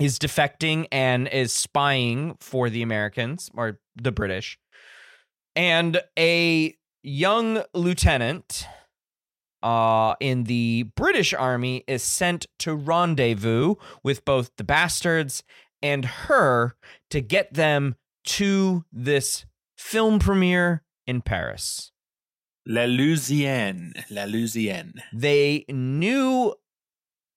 is defecting and is spying for the Americans or the British, and a young lieutenant uh, in the British Army is sent to rendezvous with both the bastards and her to get them to this film premiere in Paris. La Louisiane. La Louisiane. They knew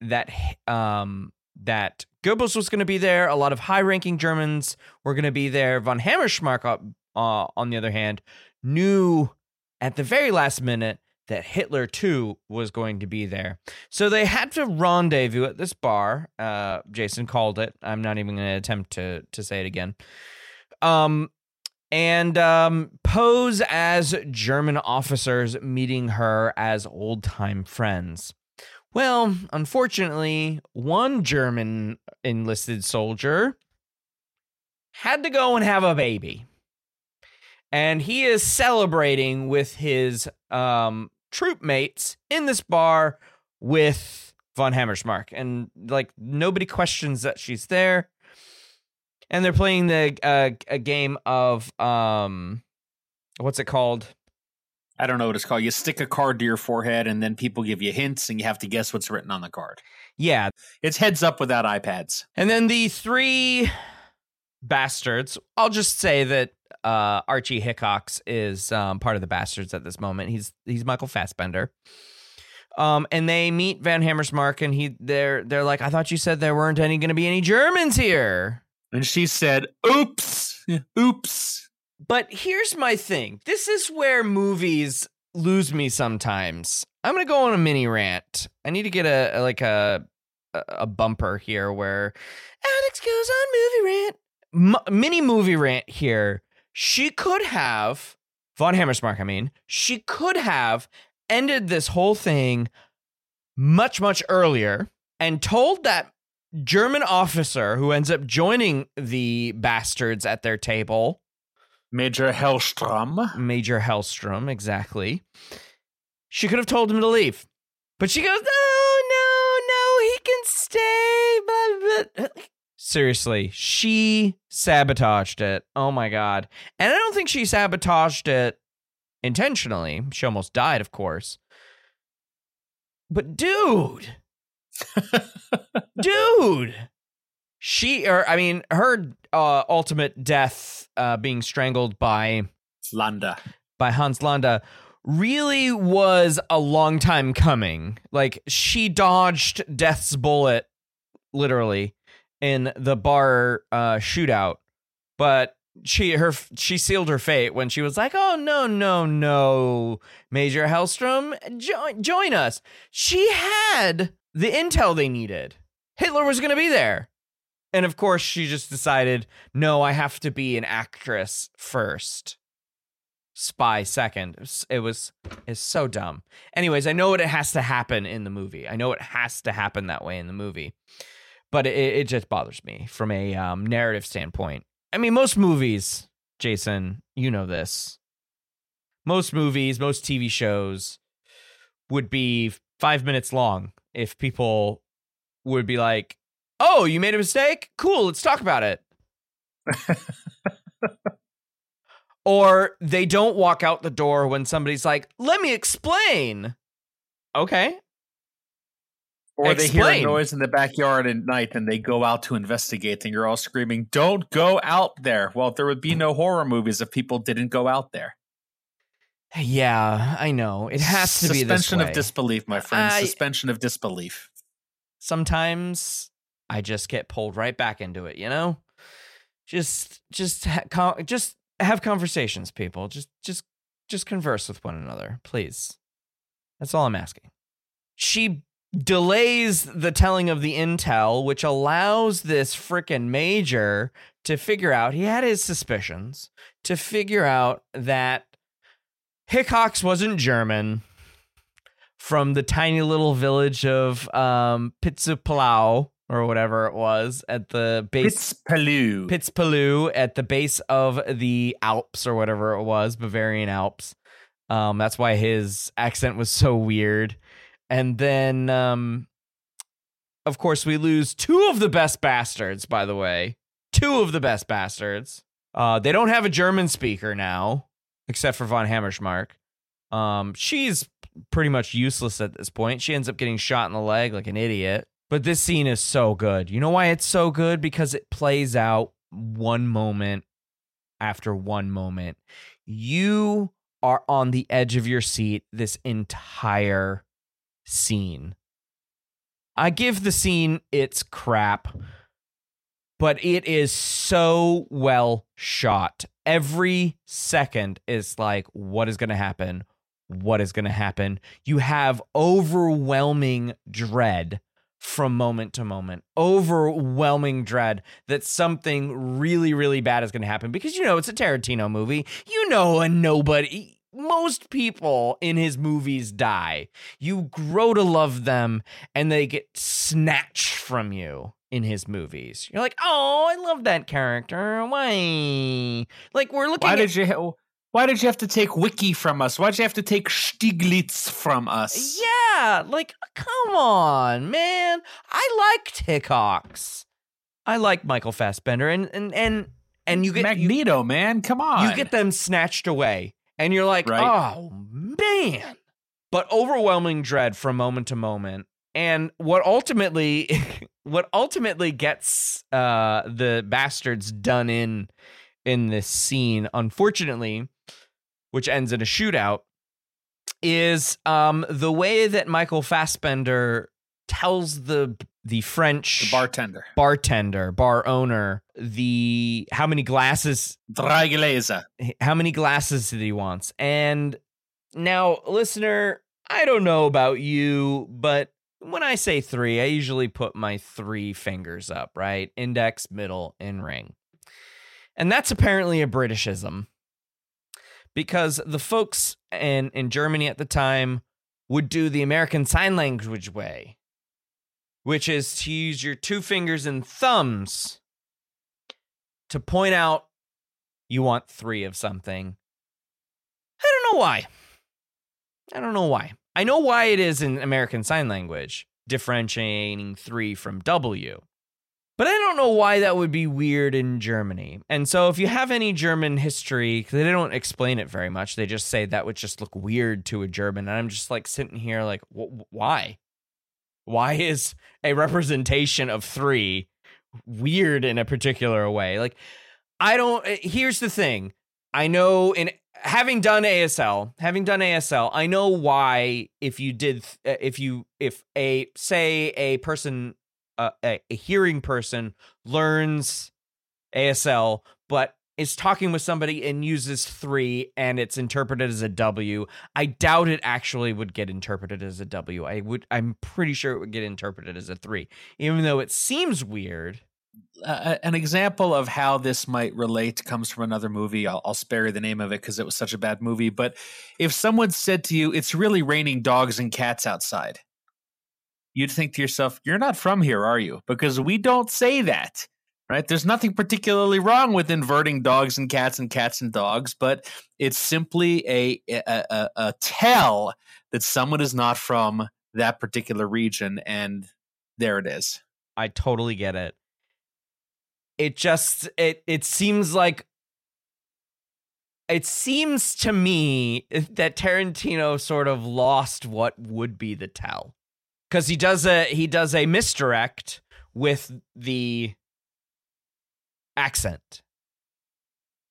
that um that Goebbels was going to be there. A lot of high-ranking Germans were going to be there. Von Hammersmark, uh, on the other hand, knew at the very last minute that Hitler too was going to be there. So they had to rendezvous at this bar. Uh, Jason called it. I'm not even going to attempt to to say it again. Um, and um, pose as German officers meeting her as old time friends. Well, unfortunately, one German enlisted soldier had to go and have a baby. and he is celebrating with his um, troop mates in this bar with von Hammersmark, and like nobody questions that she's there. And they're playing the uh, a game of um, what's it called? I don't know what it's called. You stick a card to your forehead, and then people give you hints, and you have to guess what's written on the card. Yeah, it's heads up without iPads. And then the three bastards. I'll just say that uh, Archie Hickox is um, part of the bastards at this moment. He's he's Michael Fassbender. Um, and they meet Van Hammersmark, and he they're they're like, I thought you said there weren't any going to be any Germans here. And she said, "Oops, oops." But here's my thing. This is where movies lose me sometimes. I'm gonna go on a mini rant. I need to get a, a like a a bumper here where Alex goes on movie rant. M- mini movie rant here. She could have von Hammersmark. I mean, she could have ended this whole thing much much earlier and told that German officer who ends up joining the bastards at their table Major Hellstrom. Major Hellstrom, exactly. She could have told him to leave. But she goes, no, no, no, he can stay. Blah, blah. Seriously, she sabotaged it. Oh my God. And I don't think she sabotaged it intentionally. She almost died, of course. But dude, dude, she, or I mean, her uh, ultimate death uh, being strangled by Landa, by Hans Landa, really was a long time coming. Like she dodged death's bullet, literally, in the bar uh, shootout, but she her she sealed her fate when she was like, "Oh no, no, no, Major Hellstrom, join join us." She had the intel they needed. Hitler was going to be there. And of course, she just decided, no, I have to be an actress first, spy second. It was it's so dumb. Anyways, I know what it has to happen in the movie. I know it has to happen that way in the movie, but it, it just bothers me from a um, narrative standpoint. I mean, most movies, Jason, you know this. Most movies, most TV shows would be five minutes long if people would be like, oh, you made a mistake? Cool, let's talk about it. or they don't walk out the door when somebody's like, let me explain. Okay. Or Explain. they hear a noise in the backyard at night and they go out to investigate and you're all screaming, Don't go out there. Well, there would be no horror movies if people didn't go out there. Yeah, I know. It has to be Suspension of disbelief, my friend. I- Suspension of disbelief. Sometimes I just get pulled right back into it, you know? Just just ha- just have conversations, people. Just just just converse with one another, please. That's all I'm asking. She delays the telling of the intel, which allows this frickin' major to figure out he had his suspicions to figure out that Hickox wasn't German from the tiny little village of um, Pitzupalau or whatever it was at the base Pitzpalu. Pitzpalu at the base of the Alps or whatever it was, Bavarian Alps. Um, that's why his accent was so weird. And then, um, of course, we lose two of the best bastards. By the way, two of the best bastards. Uh, they don't have a German speaker now, except for von Hammersmark. Um, she's pretty much useless at this point. She ends up getting shot in the leg like an idiot. But this scene is so good. You know why it's so good? Because it plays out one moment after one moment. You are on the edge of your seat this entire scene. I give the scene its crap, but it is so well shot. Every second is like, what is going to happen? What is going to happen? You have overwhelming dread from moment to moment. Overwhelming dread that something really, really bad is going to happen because you know it's a Tarantino movie. You know, a nobody. Most people in his movies die. You grow to love them and they get snatched from you in his movies. You're like, oh, I love that character. Why? Like we're looking. Why at- did you? Why did you have to take Wicki from us? Why'd you have to take Stiglitz from us? Yeah, like come on, man. I liked Hickox. I like Michael Fassbender, and and and and you get Magneto, you, man. Come on, you get them snatched away, and you're like, right. oh man. But overwhelming dread from moment to moment, and what ultimately, what ultimately gets uh, the bastards done in in this scene, unfortunately, which ends in a shootout, is um, the way that Michael Fassbender tells the the French the bartender, bartender, bar owner, the how many glasses, drei Gläser, how many glasses that he wants. And now, listener, I don't know about you, but when I say three, I usually put my three fingers up, right? Index, middle, and ring. And that's apparently a Britishism because the folks in, in Germany at the time would do the American Sign Language way, which is to use your two fingers and thumbs to point out you want three of something. I don't know why. I don't know why. I know why it is in American Sign Language, differentiating three from W. But I don't know why that would be weird in Germany. And so, if you have any German history, they don't explain it very much. They just say that would just look weird to a German. And I'm just like sitting here, like, why? Why is a representation of three weird in a particular way? Like, I don't. Eh, here's the thing I know in having done ASL, having done ASL, I know why if you did eh, if you if a say a person a, a, hearing person learns ASL, but is talking with somebody and uses three and it's interpreted as a W. I doubt it actually would get interpreted as a W. I would I'm pretty sure it would get interpreted as a three. Even though it seems weird. Uh, an example of how this might relate comes from another movie. I'll, I'll spare you the name of it because it was such a bad movie. But if someone said to you, "It's really raining dogs and cats outside," you'd think to yourself, you're not from here, are you? Because we don't say that, right? There's nothing particularly wrong with inverting dogs and cats and cats and dogs, but it's simply a, a, a, a tell that someone is not from that particular region. And there it is. I totally get it. It just, it, it seems like it seems to me that Tarantino sort of lost what would be the tell because he does a he does a misdirect with the accent.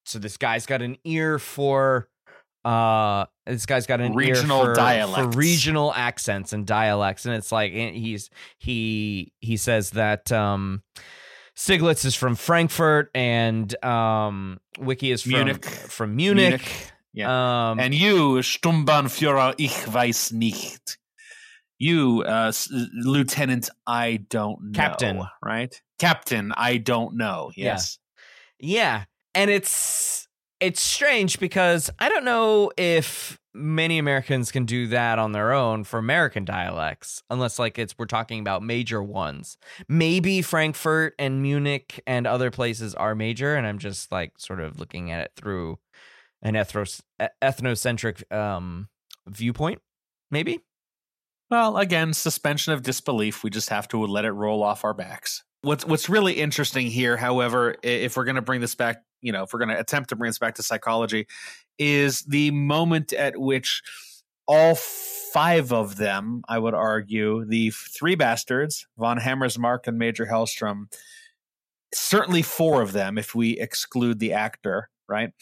So this guy's got an ear for uh this guy's got an regional ear for, for regional accents and dialects and it's like eh, he's he he says that um Stiglitz is from Frankfurt and um Wicki is from Munich. from Munich. Munich. Yeah. Um and you, Sturmbannführer, ich weiß nicht you, uh, Lieutenant, I don't know. Captain. right? Captain, I don't know. Yes. Yeah. yeah. And it's it's strange because I don't know if many Americans can do that on their own for American dialects, unless like it's we're talking about major ones. Maybe Frankfurt and Munich and other places are major, and I'm just like sort of looking at it through an ethnocentric um, viewpoint. Maybe well, again, suspension of disbelief. We just have to let it roll off our backs. What's what's really interesting here, however, if we're going to bring this back, you know, if we're going to attempt to bring this back to psychology, is the moment at which all five of them, I would argue, the three bastards, von Hammersmark and Major Hellstrom, certainly four of them, if we exclude the actor, right?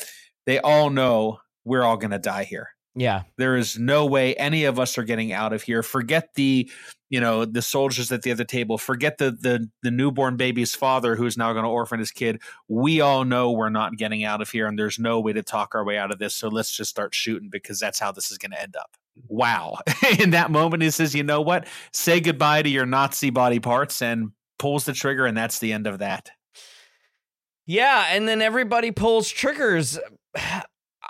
They all know we're all going to die here. Yeah. There is no way any of us are getting out of here. Forget the, you know, the soldiers at the other table. Forget the the the newborn baby's father who's now going to orphan his kid. We all know we're not getting out of here and there's no way to talk our way out of this. So let's just start shooting because that's how this is going to end up. Wow. In that moment he says, "You know what? Say goodbye to your Nazi body parts and pulls the trigger and that's the end of that." Yeah, and then everybody pulls triggers.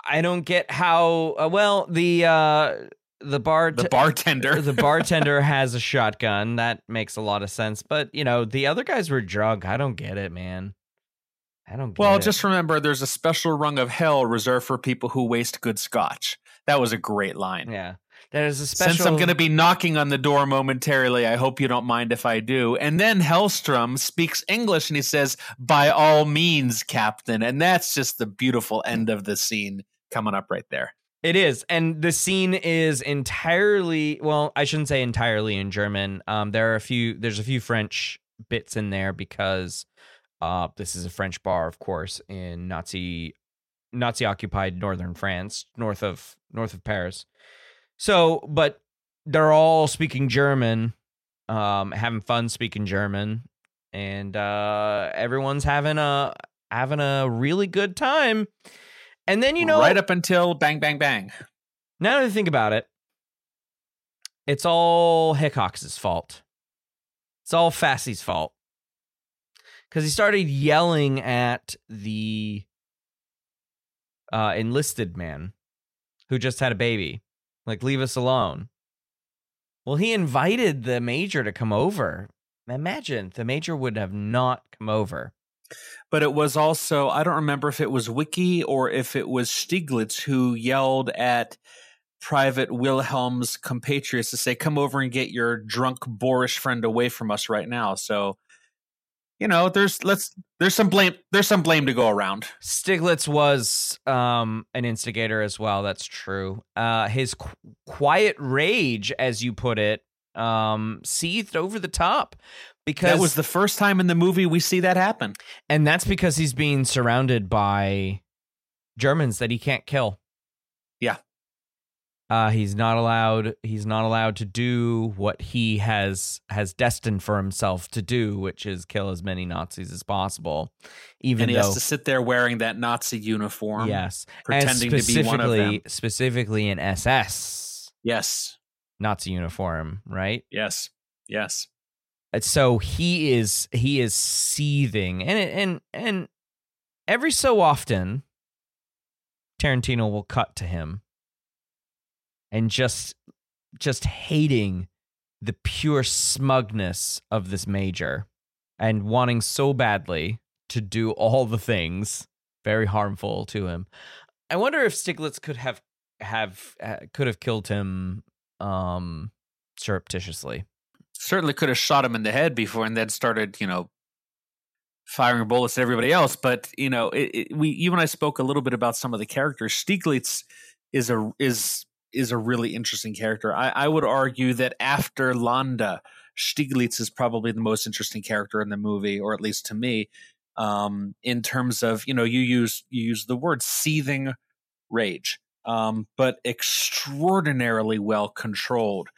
I don't get how uh, well the uh the bar the bartender the bartender has a shotgun that makes a lot of sense but you know the other guys were drunk I don't get it man I don't. Well, it. just remember there's a special rung of hell reserved for people who waste good scotch. That was a great line. yeah. There's a special. Since I'm going to be knocking on the door momentarily, I hope you don't mind if I do. And then Hellstrom speaks English and he says, By all means, Captain. And that's just the beautiful end of the scene coming up right there. It is, and the scene is entirely well. I shouldn't say entirely in German. Um, there are a few. There's a few French bits in there because, uh, this is a French bar, of course, in Nazi, Nazi occupied northern France, north of north of Paris. So, but they're all speaking German, um, having fun speaking German, and uh, everyone's having a having a really good time. And then you know, right up until bang, bang, bang. now that I think about it, it's all Hickox's fault. It's all Fassy's fault. Because he started yelling at the uh, enlisted man who just had a baby. Like, leave us alone. Well, he invited the major to come over. Imagine the major would have not come over. But it was also, I don't remember if it was Wicki or if it was Stiglitz who yelled at Private Wilhelm's compatriots to say, come over and get your drunk, boorish friend away from us right now. So, you know, there's let's there's some blame there's some blame to go around. Stiglitz was um, an instigator as well. That's true. Uh, his qu- quiet rage, as you put it, um, seethed over the top because That was the first time in the movie we see that happen. and that's because he's being surrounded by Germans that he can't kill. Yeah. Uh, he's not allowed. He's not allowed to do what he has has destined for himself to do, which is kill as many Nazis as possible. Even and he though has to sit there wearing that Nazi uniform. Yes, Pretending to be one of them. specifically- Specifically an SS Yes. Nazi uniform, right? Yes. Yes. So he is he is seething, and and and every so often, Tarantino will cut to him, and just just hating the pure smugness of this major, and wanting so badly to do all the things very harmful to him. I wonder if Stiglitz could have have uh, could have killed him um surreptitiously. Certainly could have shot him in the head before and then started, you know, firing bullets at everybody else. But, you know, it, it, we you and I spoke a little bit about some of the characters. Stiglitz is a is is a really interesting character. I, I would argue that after Landa, Stiglitz is probably the most interesting character in the movie, or at least to me. Um, in terms of, you know, you use you use the word seething rage, um, but extraordinarily well controlled.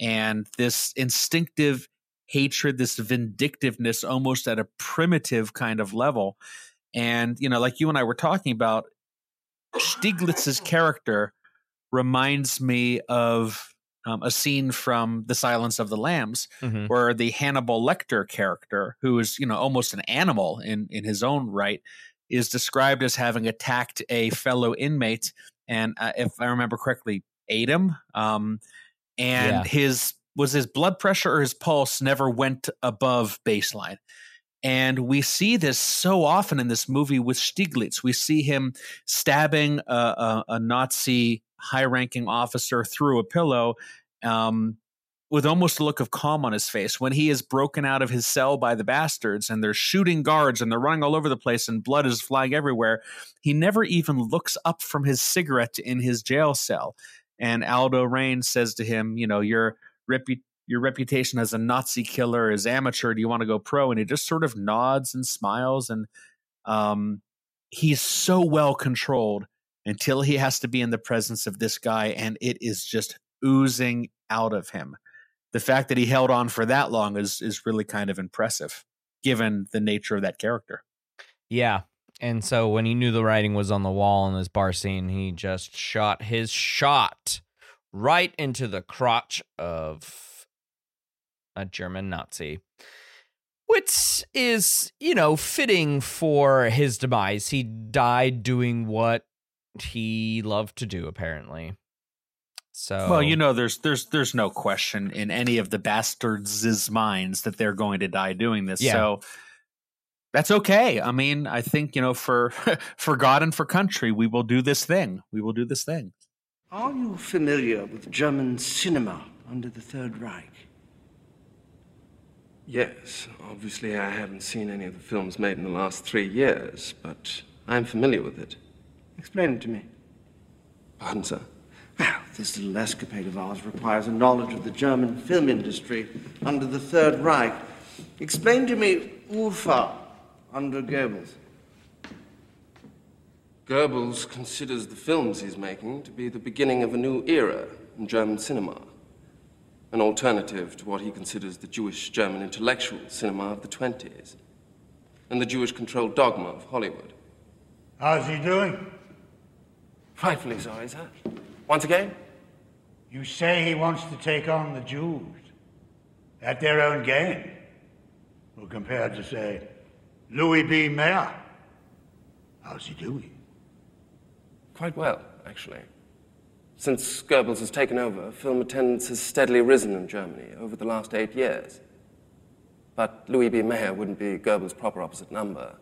And this instinctive hatred, this vindictiveness, almost at a primitive kind of level. And, you know, like you and I were talking about, Stiglitz's character reminds me of um, a scene from The Silence of the Lambs, Mhm. where the Hannibal Lecter character, who is you know almost an animal in in his own right, is described as having attacked a fellow inmate, and uh, if I remember correctly, ate him. Um, and Yeah. his was his blood pressure or his pulse never went above baseline. And we see this so often in this movie with Stiglitz. We see him stabbing a, a, a Nazi high ranking officer through a pillow um, with almost a look of calm on his face. When he is broken out of his cell by the bastards and they're shooting guards and they're running all over the place and blood is flying everywhere, he never even looks up from his cigarette in his jail cell. And Aldo Raine says to him, You know, your, repu- your reputation as a Nazi killer is amateur. Do you want to go pro? And he just sort of nods and smiles. And um, he's so well controlled until he has to be in the presence of this guy. And it is just oozing out of him. The fact that he held on for that long is is really kind of impressive, given the nature of that character. Yeah. And so when he knew the writing was on the wall in this bar scene, he just shot his shot right into the crotch of a German Nazi. Which is, you know, fitting for his demise. He died doing what he loved to do, apparently. So Well, you know, there's there's there's no question in any of the bastards' minds that they're going to die doing this. Yeah. So that's okay. I mean, I think you know, for for God and for country, we will do this thing. We will do this thing. Are you familiar with German cinema under the Third Reich? Yes, obviously I haven't seen any of the films made in the last three years, but I'm familiar with it. Explain it to me. Pardon, sir? Well, this little escapade of ours requires a knowledge of the German film industry under the Third Reich. Explain to me UFA under Goebbels. Goebbels considers the films he's making to be the beginning of a new era in German cinema, an alternative to what he considers the Jewish German intellectual cinema of the 20s and the Jewish controlled dogma of Hollywood. How's he doing? Frightfully sorry, sir. Once again? You say he wants to take on the Jews at their own game. Well, compared to, say, Louis B. Mayer. How's he doing? Quite well, actually. Since Goebbels has taken over, film attendance has steadily risen in Germany over the last eight years. But Louis B. Mayer wouldn't be Goebbels' proper opposite number.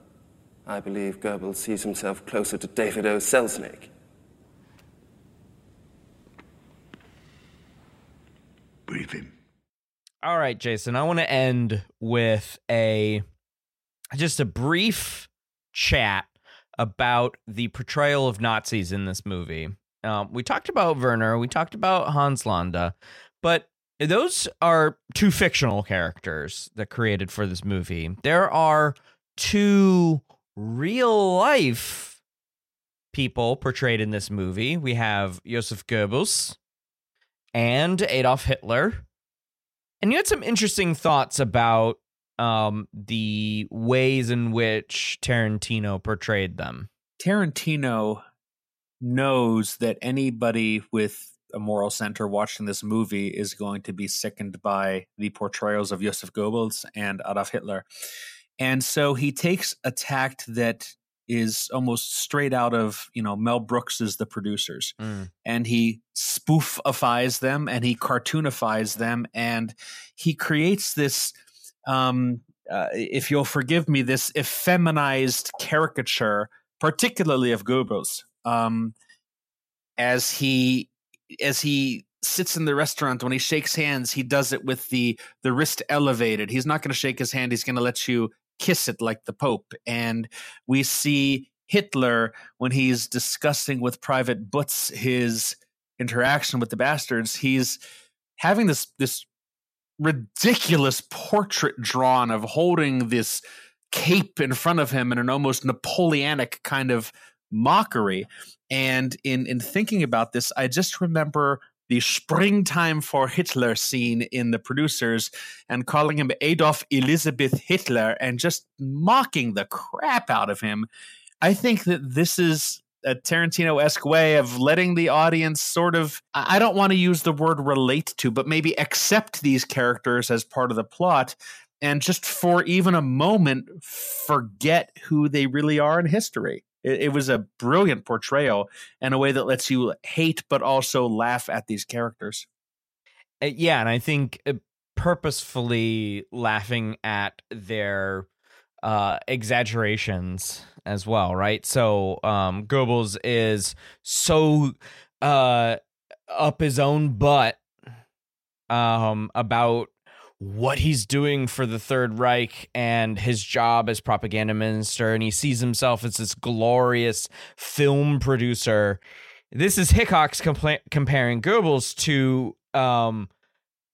I believe Goebbels sees himself closer to David O. Selznick. Brief him. All right, Jason, I want to end with a just a brief chat about the portrayal of Nazis in this movie. Um, we talked about Werner, we talked about Hans Landa, but those are two fictional characters that created for this movie. There are two real life people portrayed in this movie. We have Josef Goebbels and Adolf Hitler. And you had some interesting thoughts about um, the ways in which Tarantino portrayed them. Tarantino knows that anybody with a moral center watching this movie is going to be sickened by the portrayals of Joseph Goebbels and Adolf Hitler. And so he takes a tact that is almost straight out of, you know, Mel Brooks's The Producers. Mm. And he spoofifies them and he cartoonifies them and he creates this um, uh, if you'll forgive me, this effeminized caricature, particularly of Goebbels, um, as he as he sits in the restaurant when he shakes hands, he does it with the the wrist elevated. He's not going to shake his hand. He's going to let you kiss it like the Pope. And we see Hitler when he's discussing with Private Butz his interaction with the bastards. He's having this this ridiculous portrait drawn of holding this cape in front of him in an almost Napoleonic kind of mockery. And in in thinking about this, I just remember the springtime for Hitler scene in the producers and calling him Adolf Elizabeth Hitler and just mocking the crap out of him. I think that this is a Tarantino esque way of letting the audience sort of, I don't want to use the word relate to, but maybe accept these characters as part of the plot and just for even a moment forget who they really are in history. It, it was a brilliant portrayal in a way that lets you hate but also laugh at these characters. Uh, yeah, and I think uh, purposefully laughing at their uh, exaggerations as well, right? So um, Goebbels is so uh, up his own butt um, about what he's doing for the Third Reich and his job as propaganda minister, and he sees himself as this glorious film producer. This is Hickox comparing Goebbels to um,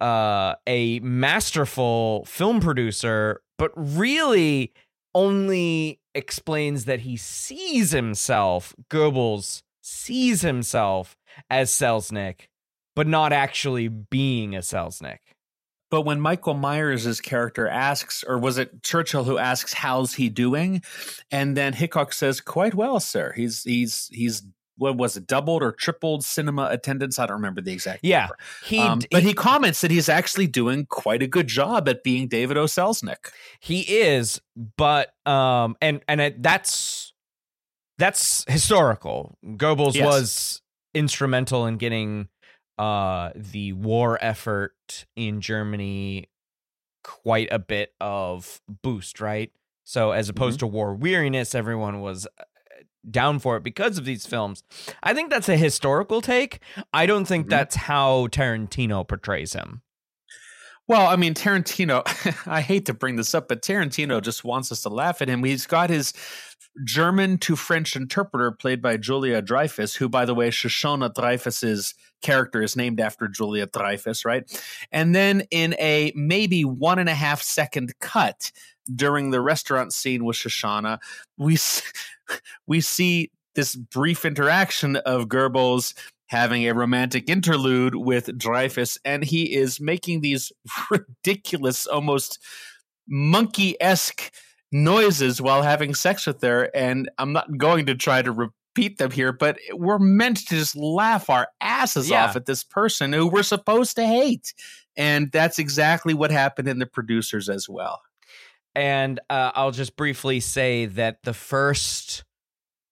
uh, a masterful film producer, but really only explains that he sees himself, Goebbels sees himself as Selznick, but not actually being a Selznick. But when Michael Myers' character asks, or was it Churchill who asks, "How's he doing?" and then Hickox says, "Quite well, sir. He's he's he's what was it, doubled or tripled cinema attendance? I don't remember the exact. Yeah, number. he, um, but he comments that he's actually doing quite a good job at being David O. Selznick. He is, but um, and and it, that's that's historical. Goebbels Yes. was instrumental in getting uh the war effort in Germany quite a bit of boost, right? So as opposed to war weariness, everyone was down for it because of these films. I think that's a historical take. I don't think mm-hmm. that's how Tarantino portrays him. Well, I mean, Tarantino, I hate to bring this up, but Tarantino just wants us to laugh at him. He's got his German to French interpreter played by Julia Dreyfus, who, by the way, Shoshana Dreyfus's character is named after Julia Dreyfus, right? And then in a maybe one and a half second cut during the restaurant scene with Shoshana, we we see this brief interaction of Goebbels having a romantic interlude with Dreyfus, and he is making these ridiculous, almost monkey esque noises while having sex with her. And I'm not going to try to repeat them here, but we're meant to just laugh our asses Yeah. off at this person who we're supposed to hate. And that's exactly what happened in the producers as well. And uh, I'll just briefly say that the first,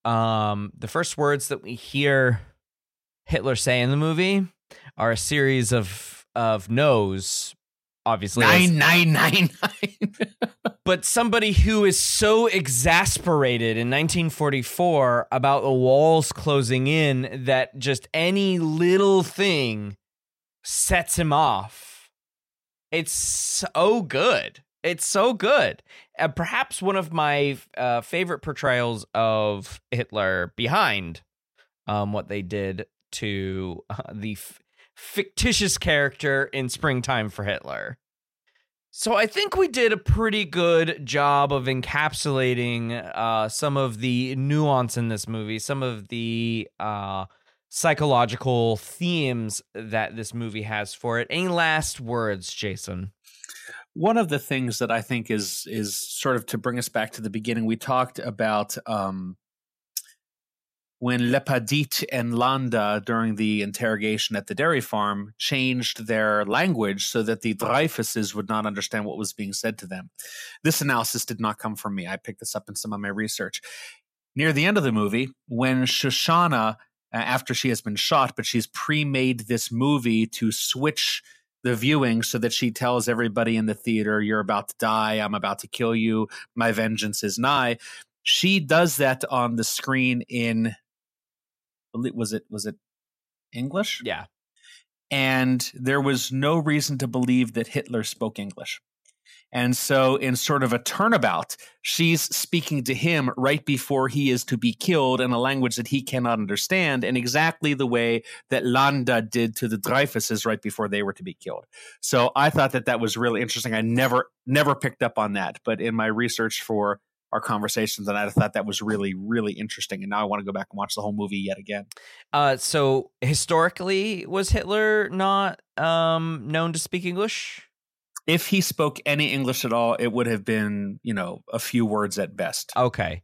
um, the first words that we hear Hitler say in the movie are a series of of no's. Obviously, Nein, nein, nein, nein. but somebody who is so exasperated in 1944 about the walls closing in that just any little thing sets him off. It's so good. It's so good. Uh, perhaps one of my uh, favorite portrayals of Hitler behind um, what they did to uh, the f- fictitious character in Springtime for Hitler. So I think we did a pretty good job of encapsulating uh, some of the nuance in this movie, some of the uh, psychological themes that this movie has for it. Any last words, Jason? One of the things that I think is is sort of to bring us back to the beginning. We talked about um, when LaPadite and Landa during the interrogation at the dairy farm changed their language so that the Dreyfuses would not understand what was being said to them. This analysis did not come from me. I picked this up in some of my research. Near the end of the movie, when Shoshana, uh, after she has been shot, but she's pre-made this movie to switch the viewing so that she tells everybody in the theater, You're about to die. I'm about to kill you. My vengeance is nigh. She does that on the screen in was it was it English? Yeah. And there was no reason to believe that Hitler spoke English. And so, in sort of a turnabout, she's speaking to him right before he is to be killed in a language that he cannot understand, in exactly the way that Landa did to the Dreyfuses right before they were to be killed. So, I thought that that was really interesting. I never, never picked up on that, but in my research for our conversations, and I thought that was really, really interesting. And now I want to go back and watch the whole movie yet again. Uh, so historically, was Hitler not um, known to speak English? If he spoke any English at all, it would have been, you know, a few words at best. Okay.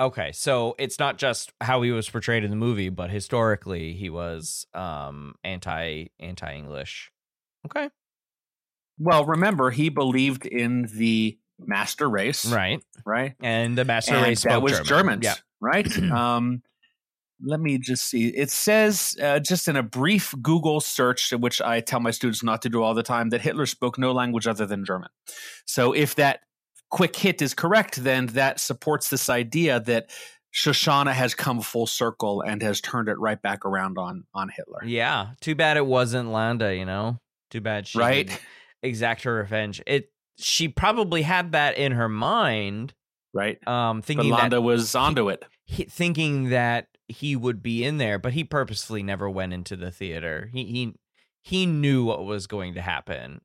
Okay, so it's not just how he was portrayed in the movie, but historically he was um anti anti English. Okay. Well, remember he believed in the master race, Right. Right, And the master And race that spoke was German. Germans, Yeah. right? um, let me just see. It says uh, just in a brief Google search, which I tell my students not to do all the time, that Hitler spoke no language other than German. So if that quick hit is correct, then that supports this idea that Shoshana has come full circle and has turned it right back around on on Hitler. Yeah. Too bad it wasn't Landa, you know? Too bad she Right. exact her revenge. It she probably had that in her mind. Right. Um But thinking Landa that was onto it. he, thinking that he would be in there, but he purposefully never went into the theater. He he he knew what was going to happen.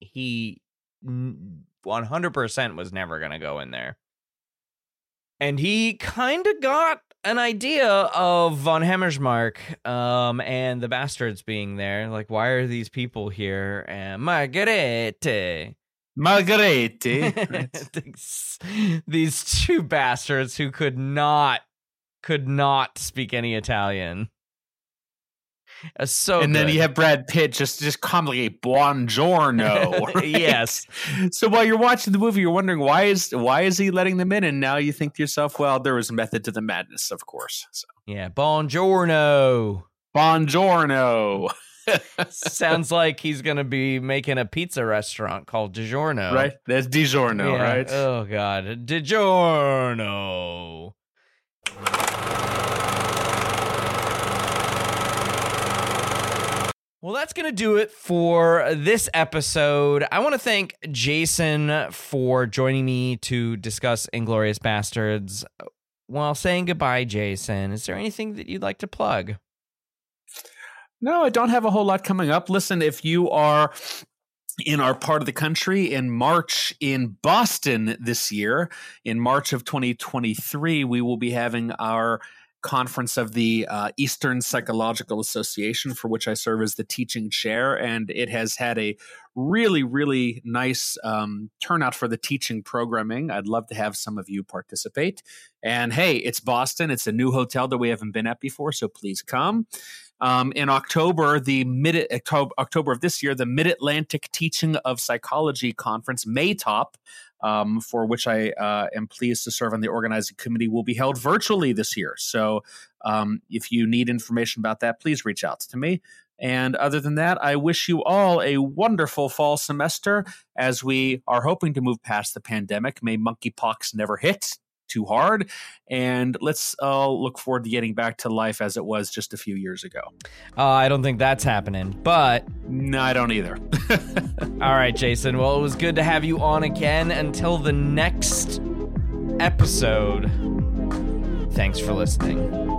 He one hundred percent was never going to go in there, and he kind of got an idea of von Hammersmark um, and the bastards being there. Like, why are these people here? And Margheriti. Margheriti. these, these two bastards who could not could not speak any Italian. Uh, so and then you have Brad Pitt just just calmly say buongiorno. right? Yes. So while you're watching the movie, you're wondering why is why is he letting them in? And now you think to yourself, well, there was a method to the madness, of course. So yeah, buongiorno. buongiorno. Sounds like he's going to be making a pizza restaurant called DiGiorno. Right? That's DiGiorno, Yeah. right? Oh God, DiGiorno. Well, that's going to do it for this episode. I want to thank Jason for joining me to discuss Inglourious Basterds. While saying goodbye, Jason, is there anything that you'd like to plug? No, I don't have a whole lot coming up. Listen, if you are in our part of the country in March in Boston this year, in March of 2023, we will be having our conference of the uh, Eastern Psychological Association, for which I serve as the teaching chair. And it has had a really, really nice um, turnout for the teaching programming. I'd love to have some of you participate. And hey, it's Boston. It's a new hotel that we haven't been at before, so please come. Um, in October, the mid October, of this year, the Mid Atlantic Teaching of Psychology Conference, MATOP, um, for which I uh, am pleased to serve on the organizing committee, will be held virtually this year. So um, if you need information about that, please reach out to me. And other than that, I wish you all a wonderful fall semester as we are hoping to move past the pandemic. May monkeypox never hit too hard. And let's uh, look forward to getting back to life as it was just a few years ago. Uh, I don't think that's happening, but. No, I don't either. All right, Jason. Well, it was good to have you on again. Until the next episode, thanks for listening.